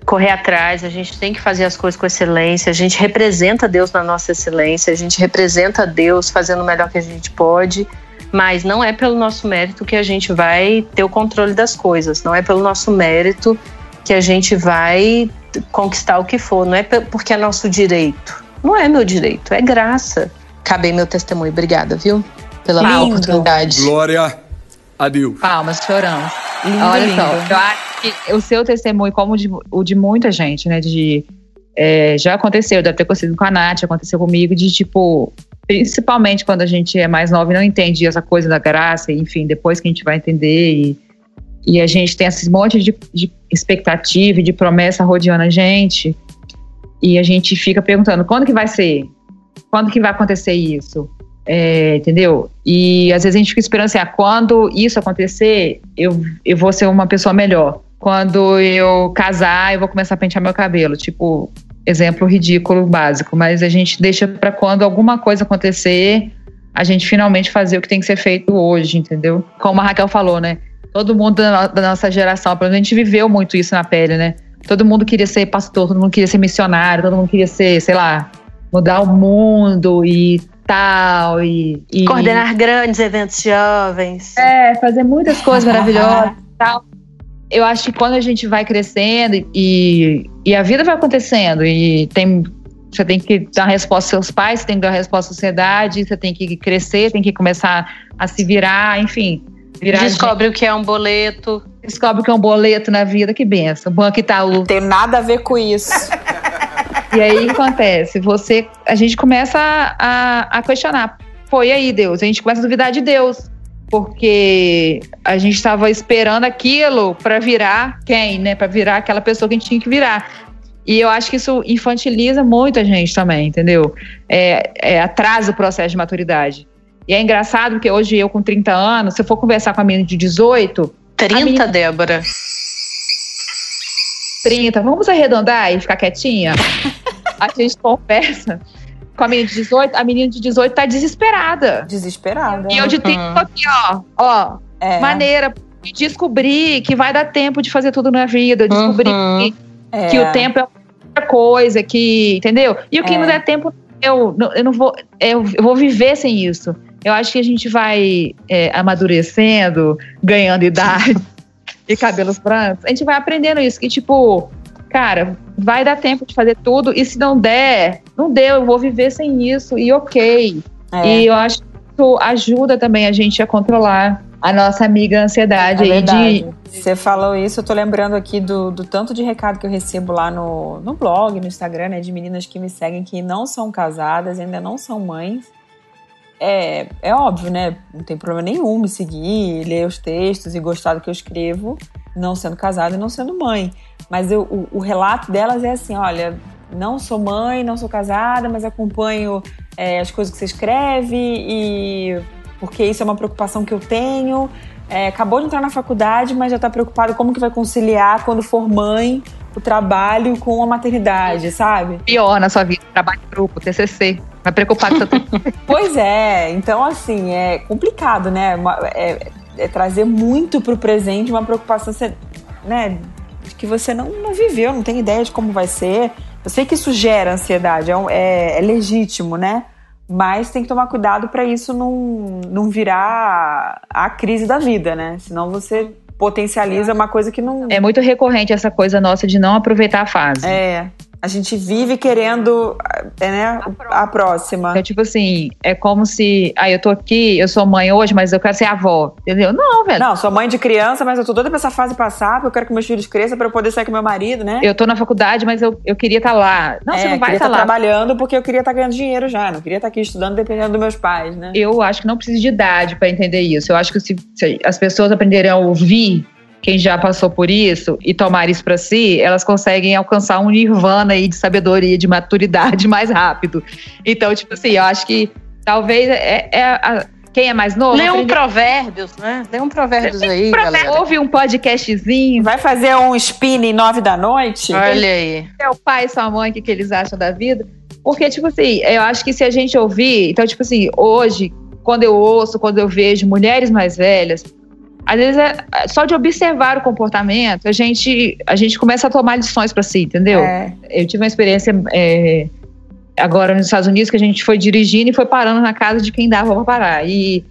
correr atrás, a gente tem que fazer as coisas com excelência, a gente representa Deus na nossa excelência, a gente representa Deus fazendo o melhor que a gente pode, mas não é pelo nosso mérito que a gente vai ter o controle das coisas, não é pelo nosso mérito que a gente vai conquistar o que for, não é porque é nosso direito. Não é meu direito, é graça. Acabei meu testemunho. Obrigada, viu? Pela minha Lindo. oportunidade. Glória a Deus. Palmas, choramos. Lindo, Olha lindo. só, eu acho que o seu testemunho, como o de, o de muita gente, né? De, é, já aconteceu, deve ter acontecido com a Nath, aconteceu comigo, de tipo, principalmente quando a gente é mais nova e não entende essa coisa da graça, enfim, depois que a gente vai entender e, e a gente tem esse monte de, de expectativa e de promessa rodeando a gente, e a gente fica perguntando quando que vai ser? Quando que vai acontecer isso? É, entendeu? E às vezes a gente fica esperando assim, ah, quando isso acontecer, eu, eu vou ser uma pessoa melhor. Quando eu casar, eu vou começar a pentear meu cabelo. Tipo, exemplo ridículo, básico. Mas a gente deixa para quando alguma coisa acontecer, a gente finalmente fazer o que tem que ser feito hoje, entendeu? Como a Raquel falou, né? Todo mundo da, no- da nossa geração, pelo menos a gente viveu muito isso na pele, né? Todo mundo queria ser pastor, todo mundo queria ser missionário, todo mundo queria ser, sei lá, mudar o mundo e tal. E, e Coordenar grandes eventos jovens. é, fazer muitas coisas maravilhosas e tal. Eu acho que quando a gente vai crescendo e, e a vida vai acontecendo e tem você tem que dar resposta aos seus pais, você tem que dar resposta à sociedade, você tem que crescer, tem que começar a se virar, enfim. Virar Descobre o que é um boleto. descobre que é um boleto na vida, que benção. Banco Itaú. Tem nada a ver com isso. E aí o que acontece? Você, a gente começa a, a, a questionar. E aí, Deus? A gente começa a duvidar de Deus. Porque a gente estava esperando aquilo para virar quem, né? Para virar aquela pessoa que a gente tinha que virar. E eu acho que isso infantiliza muito a gente também, entendeu? É, é, atrasa o processo de maturidade. E é engraçado porque hoje eu com 30 anos, se eu for conversar com a menina de 18, 30, menina- Débora. 30, vamos arredondar e ficar quietinha? a gente conversa com a menina de 18, a menina de 18 tá desesperada. Desesperada. E eu de 30 tô aqui, ó, ó, É, maneira de descobrir que vai dar tempo de fazer tudo na vida, eu descobri Uhum. que, é. que o tempo é outra coisa, que, entendeu? E o que É. não der tempo, eu, não- eu não vou, eu, eu vou viver sem isso. Eu acho que a gente vai é, amadurecendo, ganhando idade e cabelos brancos, a gente vai aprendendo isso, que tipo, cara, vai dar tempo de fazer tudo. E se não der, não deu, eu vou viver sem isso. E ok. É. E eu acho que isso ajuda também a gente a controlar a nossa amiga ansiedade É aí de. Você falou isso, eu tô lembrando aqui do, do tanto de recado que eu recebo lá no, no blog, no Instagram, né? De meninas que me seguem que não são casadas, ainda não são mães. É, é óbvio, né? Não tem problema nenhum me seguir, ler os textos e gostar do que eu escrevo, não sendo casada e não sendo mãe. Mas eu- o, o relato delas é assim: olha, não sou mãe, não sou casada, mas acompanho é, as coisas que você escreve e porque isso é uma preocupação que eu tenho. É, acabou de entrar na faculdade, mas já está preocupado como que vai conciliar quando for mãe o trabalho com a maternidade, sabe? Pior na sua vida, trabalho em grupo, TCC. Vai preocupar com seu Pois é, então assim, é complicado, né? É, é trazer muito pro presente uma preocupação, né? de Que você não, não viveu, não tem ideia de como vai ser. Eu sei que isso gera ansiedade, é, um- é- é legítimo, né? Mas tem que tomar cuidado para isso não, não virar a crise da vida, né? Senão você potencializa uma coisa que não. É muito recorrente essa coisa nossa de não aproveitar a fase. É. A gente vive querendo é, né, a próxima. Então, tipo assim, é como se. Ah, eu tô aqui, eu sou mãe hoje, mas eu quero ser avó. Entendeu? Não, velho. Não, sou mãe de criança, mas eu tô doida pra essa fase passar, porque eu quero que meus filhos cresçam pra eu poder sair com meu marido, né? Eu tô na faculdade, mas eu, eu queria estar lá. Não, é, você não vai estar estar lá. trabalhando porque eu queria estar ganhando dinheiro já. Não queria estar aqui estudando dependendo dos meus pais, né? Eu acho que não precisa de idade pra entender isso. Eu acho que se, se as pessoas aprenderem a ouvir quem já passou por isso e tomar isso pra si, elas conseguem alcançar um nirvana aí de sabedoria, de maturidade mais rápido. Então, tipo assim, eu acho que talvez é, é a- quem é mais novo. Lê um aprende- provérbios, né? Lê um provérbios aí, galera. ouve um podcastzinho, Vai fazer um spin nove da noite? Olha aí. seu pai e sua mãe, o que, que eles acham da vida. Porque, tipo assim, eu acho que se a gente ouvir. Então, tipo assim, hoje, quando eu ouço, quando eu vejo mulheres mais velhas, às vezes é é só de observar o comportamento, a gente, a gente começa a tomar lições pra si, entendeu? É. Eu tive uma experiência é, agora nos Estados Unidos que a gente foi dirigindo e foi parando na casa de quem dava pra parar. E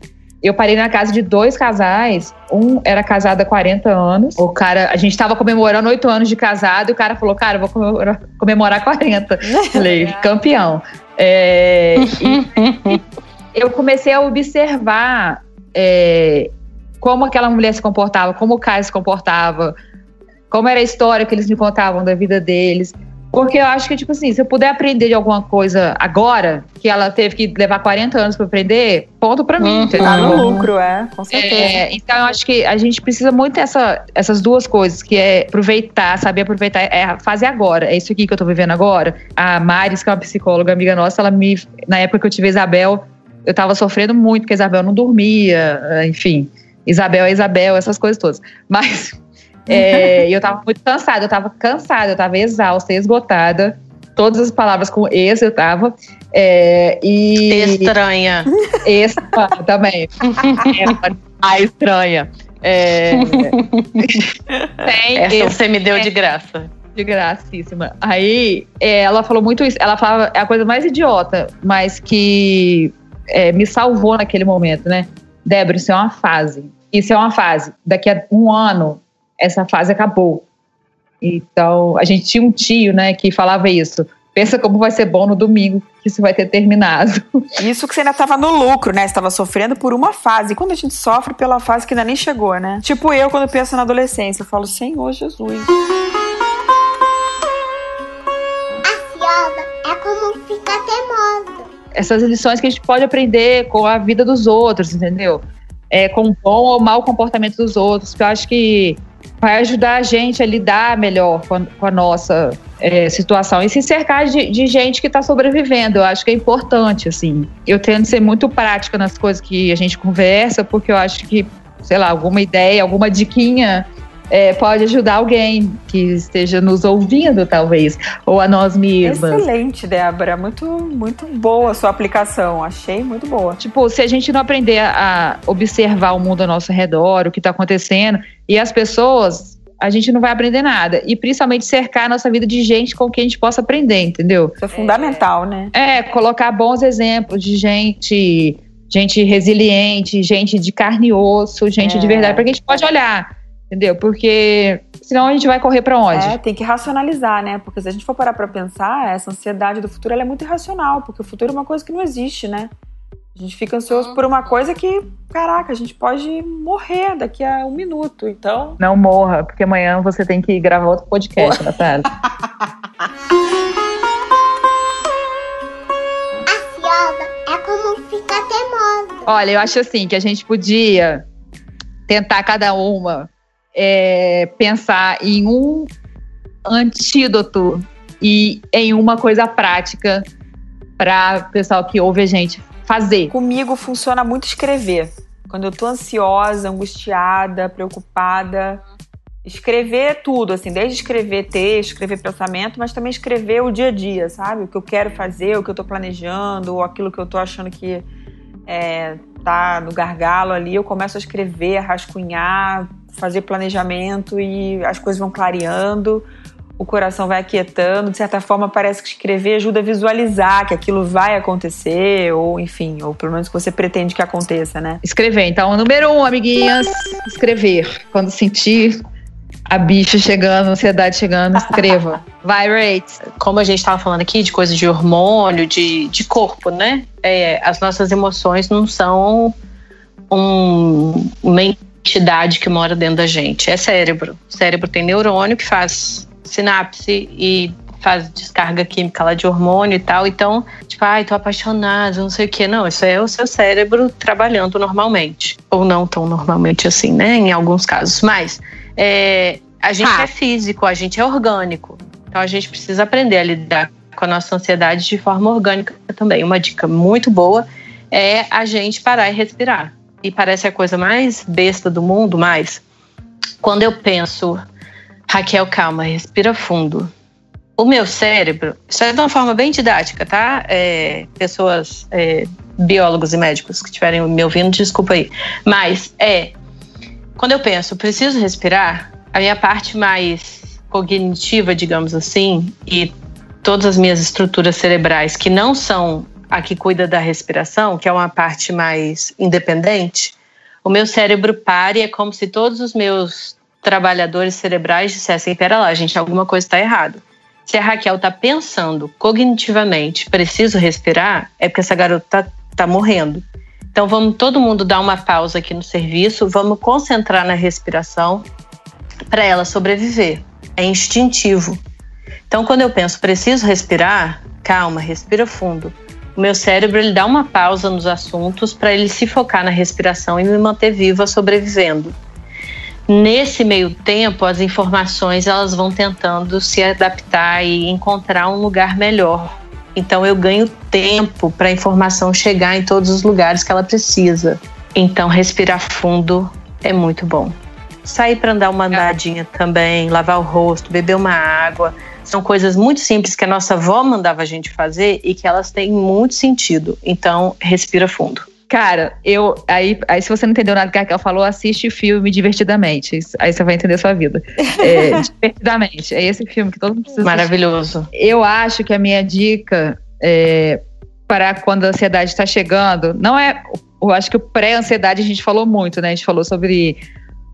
eu parei na casa de dois casais. Um era casado há 40 anos. O cara, a gente tava comemorando oito anos de casado e o cara falou: Cara, eu vou comemorar, comemorar 40. Falei, campeão. É, e eu comecei a observar é, como aquela mulher se comportava, como o Caio se comportava, como era a história que eles me contavam da vida deles. Porque eu acho que, tipo assim, se eu puder aprender de alguma coisa agora, que ela teve que levar 40 anos para aprender, ponto pra mim, Uhum. entendeu? Tá no lucro, é, com certeza. É, então eu acho que a gente precisa muito dessa, essas duas coisas, que é aproveitar, saber aproveitar, é fase agora, é isso aqui que eu tô vivendo agora. A Maris, que é uma psicóloga amiga nossa, ela me, na época que eu tive a Isabel, eu tava sofrendo muito, porque a Isabel não dormia, enfim, Isabel é Isabel, essas coisas todas. Mas é, eu tava muito cansada, eu tava cansada, eu tava exausta, esgotada. Todas as palavras com ex eu tava. É, e Estranha. esse também. É, a estranha. É, tem Essa você me deu de graça. de gracíssima. Aí é, ela falou muito isso. Ela falava é a coisa mais idiota, mas que é, me salvou naquele momento, né? Débora, isso é uma fase. Isso é uma fase. Daqui a um ano, essa fase acabou. Então, a gente tinha um tio, né, que falava isso. Pensa como vai ser bom no domingo que isso vai ter terminado. Isso que você ainda tava no lucro, né? Você tava sofrendo por uma fase. E quando a gente sofre pela fase que ainda nem chegou, né? Tipo eu, quando penso na adolescência, eu falo, Senhor Jesus. Ansiosa é como ficar essas lições que a gente pode aprender com a vida dos outros, entendeu? É, com o bom ou mau comportamento dos outros, que eu acho que vai ajudar a gente a lidar melhor com a, com a nossa é, situação e se cercar de, de gente que está sobrevivendo. Eu acho que é importante, assim. Eu tento ser muito prática nas coisas que a gente conversa, porque eu acho que, sei lá, alguma ideia, alguma diquinha é, pode ajudar alguém que esteja nos ouvindo, talvez, ou a nós mesmas. Excelente, Débora. Muito, muito boa a sua aplicação. Achei muito boa. Tipo, se a gente não aprender a observar o mundo ao nosso redor, o que está acontecendo, e as pessoas, a gente não vai aprender nada. E principalmente cercar a nossa vida de gente com quem a gente possa aprender, entendeu? Isso é fundamental, né? É, colocar bons exemplos de gente, gente resiliente, gente de carne e osso, gente É. de verdade, para que a gente pode olhar. Entendeu? Porque senão a gente vai correr pra onde? É, tem que racionalizar, né? Porque se a gente for parar pra pensar, essa ansiedade do futuro ela é muito irracional, porque o futuro é uma coisa que não existe, né? A gente fica ansioso por uma coisa que, caraca, a gente pode morrer daqui a um minuto. Então, Não morra, porque amanhã você tem que gravar outro podcast, Natália. Ansiosa é como ficar teimosa. Olha, eu acho assim que a gente podia tentar cada uma é, pensar em um antídoto e em uma coisa prática para o pessoal que ouve a gente fazer. comigo funciona muito escrever. Quando eu tô ansiosa, angustiada, preocupada, escrever tudo, assim, desde escrever texto, escrever pensamento, mas também escrever o dia a dia, sabe? O que eu quero fazer, o que eu tô planejando, ou aquilo que eu tô achando que é, tá no gargalo ali, eu começo a escrever, a rascunhar, fazer planejamento e as coisas vão clareando, o coração vai aquietando, de certa forma parece que escrever ajuda a visualizar que aquilo vai acontecer, ou enfim, ou pelo menos que você pretende que aconteça, né? Escrever. Então, número um, amiguinhas, escrever. Quando sentir a bicha chegando, a ansiedade chegando, escreva. Vai, Rate. como a gente estava falando aqui de coisas de hormônio, de, de corpo, né? É, as nossas emoções não são um- uma entidade que mora dentro da gente. É cérebro. O cérebro tem neurônio que faz sinapse e faz descarga química lá de hormônio e tal. Então, tipo, ai, tô apaixonada, não sei o quê. Não, isso é o seu cérebro trabalhando normalmente. Ou não tão normalmente assim, né? Em alguns casos. Mas é, a gente Ah. é físico, a gente é orgânico. Então a gente precisa aprender a lidar com a nossa ansiedade de forma orgânica também. Uma dica muito boa é a gente parar e respirar. E parece a coisa mais besta do mundo, mas quando eu penso, Raquel, calma, respira fundo. O meu cérebro, isso é de uma forma bem didática, tá? É, pessoas, é, biólogos e médicos que estiverem me ouvindo, desculpa aí. Mas é, quando eu penso, preciso respirar, a minha parte mais cognitiva, digamos assim, e todas as minhas estruturas cerebrais que não são a que cuida da respiração, que é uma parte mais independente, o meu cérebro para e é como se todos os meus trabalhadores cerebrais dissessem: pera lá, gente, alguma coisa está errada. Se a Raquel está pensando cognitivamente, preciso respirar, é porque essa garota está tá morrendo. Então vamos todo mundo dar uma pausa aqui no serviço, vamos concentrar na respiração para ela sobreviver. É instintivo. Então quando eu penso preciso respirar, calma, respira fundo. O meu cérebro ele dá uma pausa nos assuntos para ele se focar na respiração e me manter viva sobrevivendo. Nesse meio tempo, as informações elas vão tentando se adaptar e encontrar um lugar melhor. Então eu ganho tempo para a informação chegar em todos os lugares que ela precisa. Então respirar fundo é muito bom. Sair para andar uma andadinha também, lavar o rosto, beber uma água, são coisas muito simples que a nossa avó mandava a gente fazer e que elas têm muito sentido. Então respira fundo. Cara, eu. Aí, aí, se você não entendeu nada que a Raquel falou, assiste filme divertidamente. Aí você vai entender a sua vida. É, divertidamente. É esse filme que todo mundo precisa assistir. Maravilhoso. Eu acho que a minha dica é, para quando a ansiedade está chegando, não é. Eu acho que o pré-ansiedade a gente falou muito, né? A gente falou sobre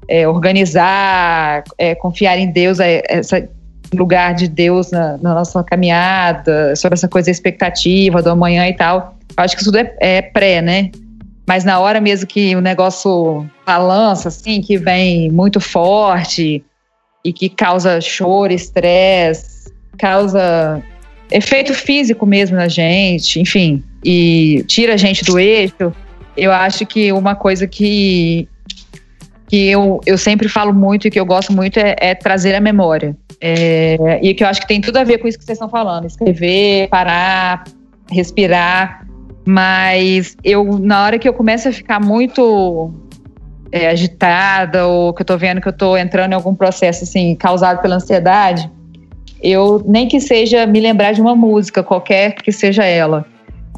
é, organizar, é, confiar em Deus, é, esse lugar de Deus na, na nossa caminhada, sobre essa coisa expectativa do amanhã e tal. Acho que isso tudo é, é pré, né? Mas na hora mesmo que o negócio balança, assim, que vem muito forte e que causa choro, estresse, causa efeito físico mesmo na gente, enfim, e tira a gente do eixo, eu acho que uma coisa que, que eu, eu sempre falo muito e que eu gosto muito é, é trazer a memória. É, e que eu acho que tem tudo a ver com isso que vocês estão falando: escrever, parar, respirar. Mas eu, na hora que eu começo a ficar muito é, agitada ou que eu tô vendo que eu tô entrando em algum processo assim causado pela ansiedade, eu nem que seja me lembrar de uma música, qualquer que seja ela,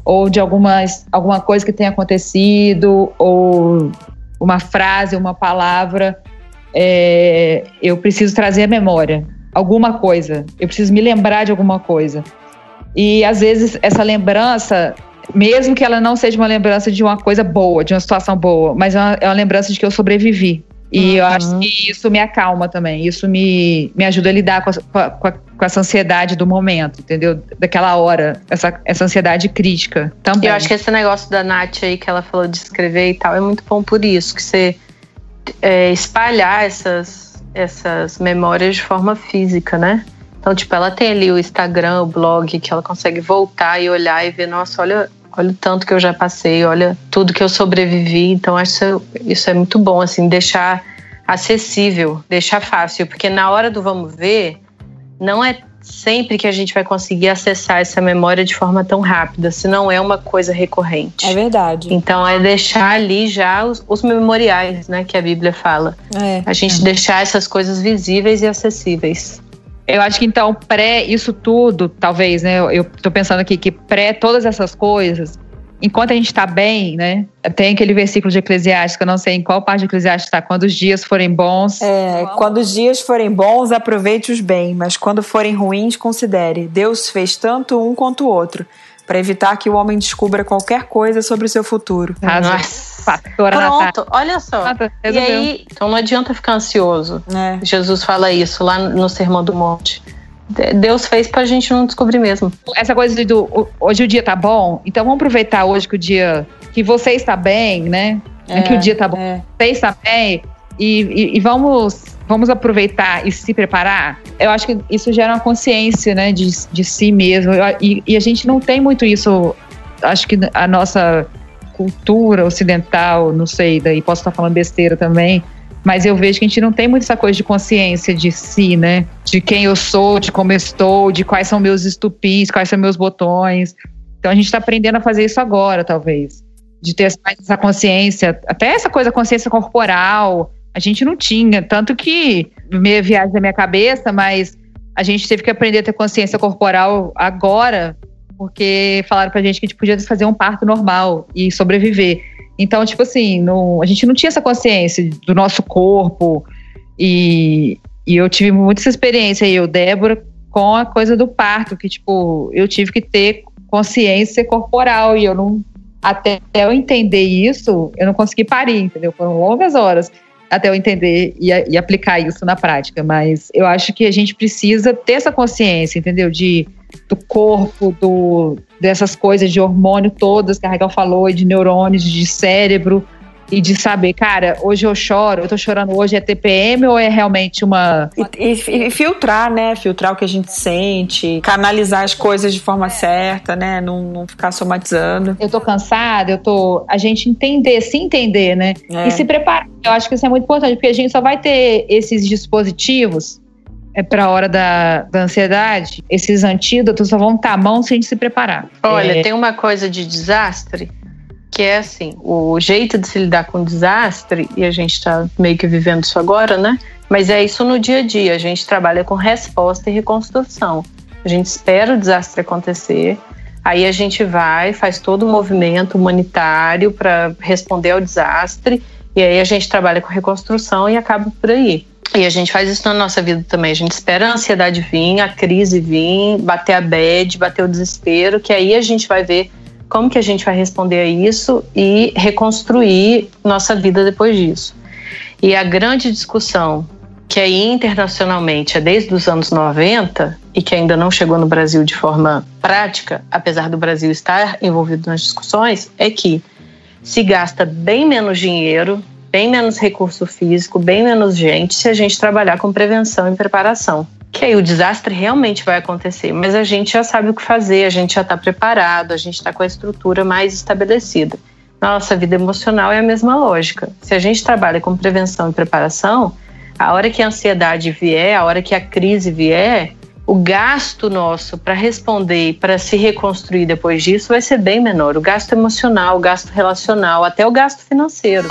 ou de alguma, alguma coisa que tenha acontecido, ou uma frase, uma palavra, é, eu preciso trazer a memória, alguma coisa, eu preciso me lembrar de alguma coisa. E às vezes essa lembrança, mesmo que ela não seja uma lembrança de uma coisa boa, de uma situação boa, mas é uma, é uma lembrança de que eu sobrevivi. E eu acho que isso me acalma também. Isso me, me ajuda a lidar com, a, com, a, com essa ansiedade do momento, entendeu? Daquela hora, essa, essa ansiedade crítica também. Eu acho que esse negócio da Nath aí que ela falou de escrever e tal é muito bom por isso, que você é, espalhar essas, essas memórias de forma física, né? Então, tipo, ela tem ali o Instagram, o blog, que ela consegue voltar e olhar e ver, nossa, olha, olha o tanto que eu já passei, olha tudo que eu sobrevivi. Então, acho isso é muito bom, assim, deixar acessível, deixar fácil, porque na hora do vamos ver, não é sempre que a gente vai conseguir acessar essa memória de forma tão rápida, se não é uma coisa recorrente. É verdade. Então é deixar ali já os, os memoriais, né, que a Bíblia fala. É. A gente deixar essas coisas visíveis e acessíveis. Eu acho que então, pré isso tudo, talvez, né? Eu, tô pensando aqui que pré todas essas coisas, enquanto a gente está bem, né? Tem aquele versículo de Eclesiastes, que eu não sei em qual parte de Eclesiastes está, quando os dias forem bons. É, quando os dias forem bons, aproveite-os bem, mas quando forem ruins, considere. Deus fez tanto um quanto o outro, para evitar que o homem descubra qualquer coisa sobre o seu futuro. Nossa, pastora Natália. Pronto, olha só. Nada, E aí, então não adianta ficar ansioso. É. Jesus fala isso lá no Sermão do Monte. De- Deus fez pra gente não descobrir mesmo. essa coisa do o- hoje o dia tá bom, então vamos aproveitar hoje que o dia que você está bem, né? É, que o dia tá bom, é. você está bem e, e- e vamos vamos aproveitar e se preparar. Eu acho que isso gera uma consciência, né, de, de si mesmo. E, e a gente não tem muito isso. Acho que a nossa cultura ocidental, não sei, daí posso estar falando besteira também. Mas eu vejo que a gente não tem muito essa coisa de consciência de si, né? De quem eu sou, de como eu estou, de quais são meus estupins, quais são meus botões. Então a gente está aprendendo a fazer isso agora, talvez. De ter mais essa consciência, até essa coisa, consciência corporal. A gente não tinha, tanto que meia viagem da minha cabeça, mas a gente teve que aprender a ter consciência corporal agora, porque falaram pra gente que a gente podia fazer um parto normal e sobreviver. Então, tipo assim, não- a gente não tinha essa consciência do nosso corpo. E, e eu tive muita essa experiência, eu, Débora, com a coisa do parto, que, tipo, eu tive que ter consciência corporal e eu não. Até eu entender isso, eu não consegui parir, entendeu? Foram longas horas até eu entender e, e aplicar isso na prática. Mas eu acho que a gente precisa ter essa consciência, entendeu? De, do corpo, do, dessas coisas de hormônio todas que a Raquel falou, de neurônios, de cérebro, e de saber, cara, hoje eu choro, eu tô chorando hoje, é TPM ou é realmente uma. E, e- e filtrar, né? Filtrar o que a gente sente, canalizar as coisas de forma certa, né? Não, não ficar somatizando. Eu tô cansada, eu tô. A gente entender, se entender, né? É. E se preparar. Eu acho que isso é muito importante, porque a gente só vai ter esses dispositivos é para a hora da, da ansiedade, esses antídotos só vão estar à mão se a gente se preparar. Olha, É, tem uma coisa de desastre que é assim, o jeito de se lidar com desastre, e a gente está meio que vivendo isso agora, né? Mas é isso no dia a dia. A gente trabalha com resposta e reconstrução. A gente espera o desastre acontecer, aí a gente vai, faz todo o movimento humanitário para responder ao desastre, e aí a gente trabalha com reconstrução e acaba por aí. E a gente faz isso na nossa vida também. A gente espera a ansiedade vir, a crise vir, bater a bad, bater o desespero, que aí a gente vai ver como que a gente vai responder a isso e reconstruir nossa vida depois disso. E a grande discussão que aí internacionalmente é desde os anos 90 e que ainda não chegou no Brasil de forma prática, apesar do Brasil estar envolvido nas discussões, é que se gasta bem menos dinheiro, bem menos recurso físico, bem menos gente se a gente trabalhar com prevenção e preparação. Que aí o desastre realmente vai acontecer, mas a gente já sabe o que fazer, a gente já está preparado, a gente está com a estrutura mais estabelecida. Na nossa vida emocional é a mesma lógica. Se a gente trabalha com prevenção e preparação, a hora que a ansiedade vier, a hora que a crise vier, o gasto nosso para responder e para se reconstruir depois disso vai ser bem menor. O gasto emocional, o gasto relacional, até o gasto financeiro.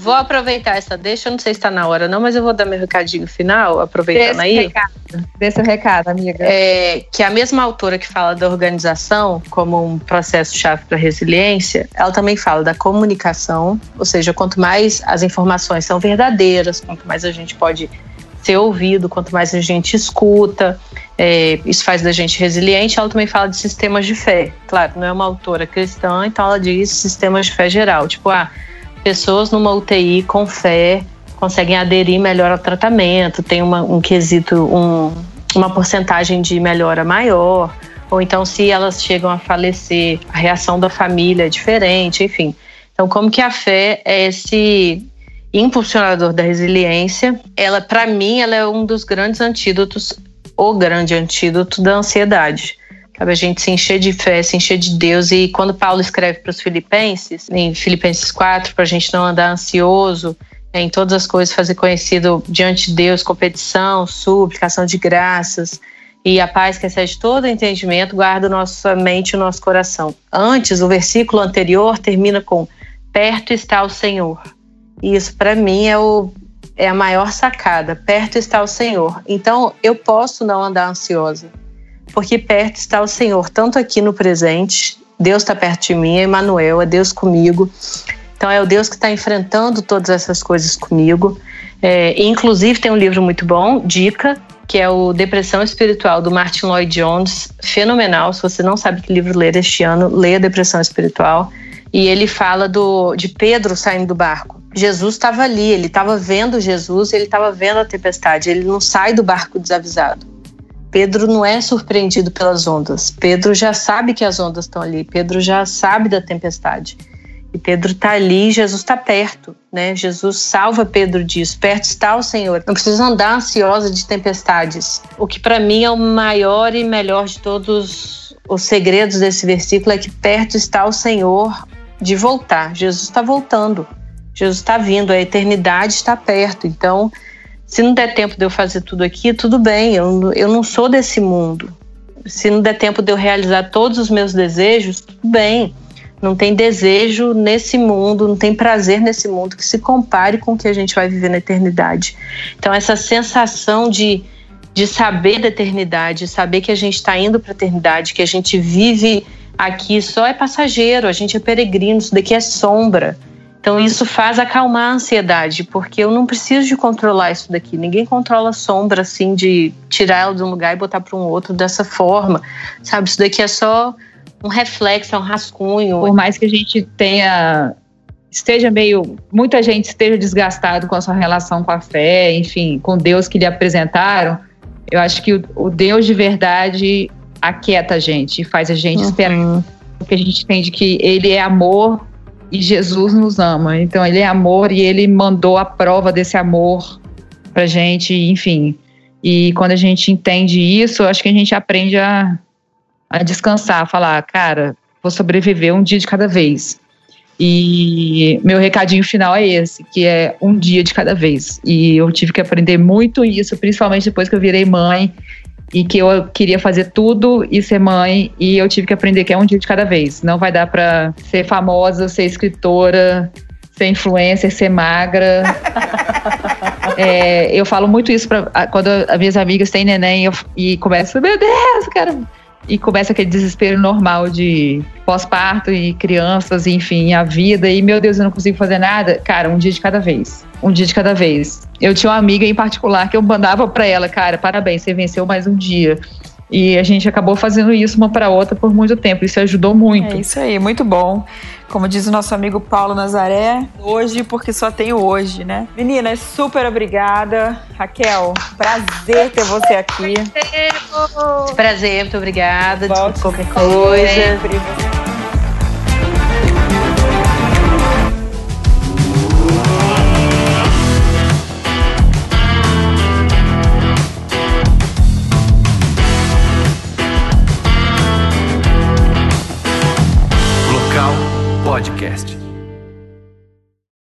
Vou aproveitar essa deixa, eu não sei se está na hora não, mas eu vou dar meu recadinho final, aproveitando Desse aí. recado, desse recado, amiga. É, que a mesma autora que fala da organização como um processo-chave para resiliência, ela também fala da comunicação, ou seja, quanto mais as informações são verdadeiras, quanto mais a gente pode ser ouvido, quanto mais a gente escuta, é, isso faz da gente resiliente. Ela também fala de sistemas de fé. Claro, não é uma autora cristã, então ela diz sistemas de fé geral. Tipo, ah, pessoas numa UTI com fé conseguem aderir melhor ao tratamento, tem uma, um quesito, um, uma porcentagem de melhora maior. Ou então, se elas chegam a falecer, a reação da família é diferente, enfim. Então, como que a fé é esse impulsionador da resiliência? Ela, para mim, ela é um dos grandes antídotos, o grande antídoto da ansiedade. Sabe, a gente se encher de fé, se encher de Deus. E quando Paulo escreve para os Filipenses, em Filipenses 4, para a gente não andar ansioso, em todas as coisas fazer conhecido diante de Deus, competição, suplicação de graças, e a paz que excede todo entendimento guarda nossa mente e o nosso coração. Antes, o versículo anterior termina com perto está o Senhor. E isso para mim é, o, é a maior sacada. Perto está o Senhor. Então eu posso não andar ansiosa, porque perto está o Senhor, tanto aqui no presente. Deus está perto de mim, é Emmanuel, é Deus comigo. Então é o Deus que está enfrentando todas essas coisas comigo. É, inclusive tem um livro muito bom, Dica, que é o Depressão Espiritual do Martin Lloyd Jones, fenomenal. Se você não sabe que livro ler este ano, leia Depressão Espiritual e ele fala do, de Pedro saindo do barco. Jesus estava ali, ele estava vendo Jesus, ele estava vendo a tempestade, ele não sai do barco desavisado. Pedro não é surpreendido pelas ondas. Pedro já sabe que as ondas estão ali, Pedro já sabe da tempestade. E Pedro está ali, Jesus está perto, né? Jesus salva Pedro disso. Perto está o Senhor. Não precisa andar ansiosa de tempestades. O que para mim é o maior e melhor de todos os segredos desse versículo é que perto está o Senhor de voltar. Jesus está voltando. Jesus está vindo, a eternidade está perto. Então, se não der tempo de eu fazer tudo aqui, tudo bem, eu, eu não sou desse mundo. Se não der tempo de eu realizar todos os meus desejos, tudo bem. Não tem desejo nesse mundo, não tem prazer nesse mundo que se compare com o que a gente vai viver na eternidade. Então, essa sensação de, de saber da eternidade, saber que a gente está indo para a eternidade, que a gente vive Aqui só é passageiro, a gente é peregrino, isso daqui é sombra. Então isso faz acalmar a ansiedade, porque eu não preciso de controlar isso daqui. Ninguém controla a sombra assim de tirar ela de um lugar e botar para um outro dessa forma, sabe? Isso daqui é só um reflexo, é um rascunho. Por mais que a gente tenha esteja meio muita gente esteja desgastado com a sua relação com a fé, enfim, com Deus que lhe apresentaram, eu acho que o, o Deus de verdade aquieta a gente, faz a gente uhum. esperar. Porque a gente entende que ele é amor e Jesus nos ama. Então ele é amor e ele mandou a prova desse amor pra gente, enfim. E quando a gente entende isso, acho que a gente aprende a, a descansar, a falar, cara, vou sobreviver um dia de cada vez. E meu recadinho final é esse, que é um dia de cada vez. E eu tive que aprender muito isso, principalmente depois que eu virei mãe e que eu queria fazer tudo e ser mãe e eu tive que aprender que é um dia de cada vez. Não vai dar para ser famosa, ser escritora, ser influencer, ser magra. é, eu falo muito isso pra, quando as minhas amigas têm neném eu, e começam, meu Deus, cara. E começa aquele desespero normal de pós-parto e crianças, enfim, a vida. E meu Deus, eu não consigo fazer nada. Cara, um dia de cada vez. Um dia de cada vez. Eu tinha uma amiga em particular que eu mandava para ela, cara, parabéns, você venceu mais um dia. E a gente acabou fazendo isso uma para outra por muito tempo. Isso ajudou muito. É isso aí, muito bom. Como diz o nosso amigo Paulo Nazaré, hoje porque só tem hoje, né? Meninas, super obrigada. Raquel, prazer ter você aqui. Prazer, muito obrigada. Desculpa qualquer coisa. Sempre.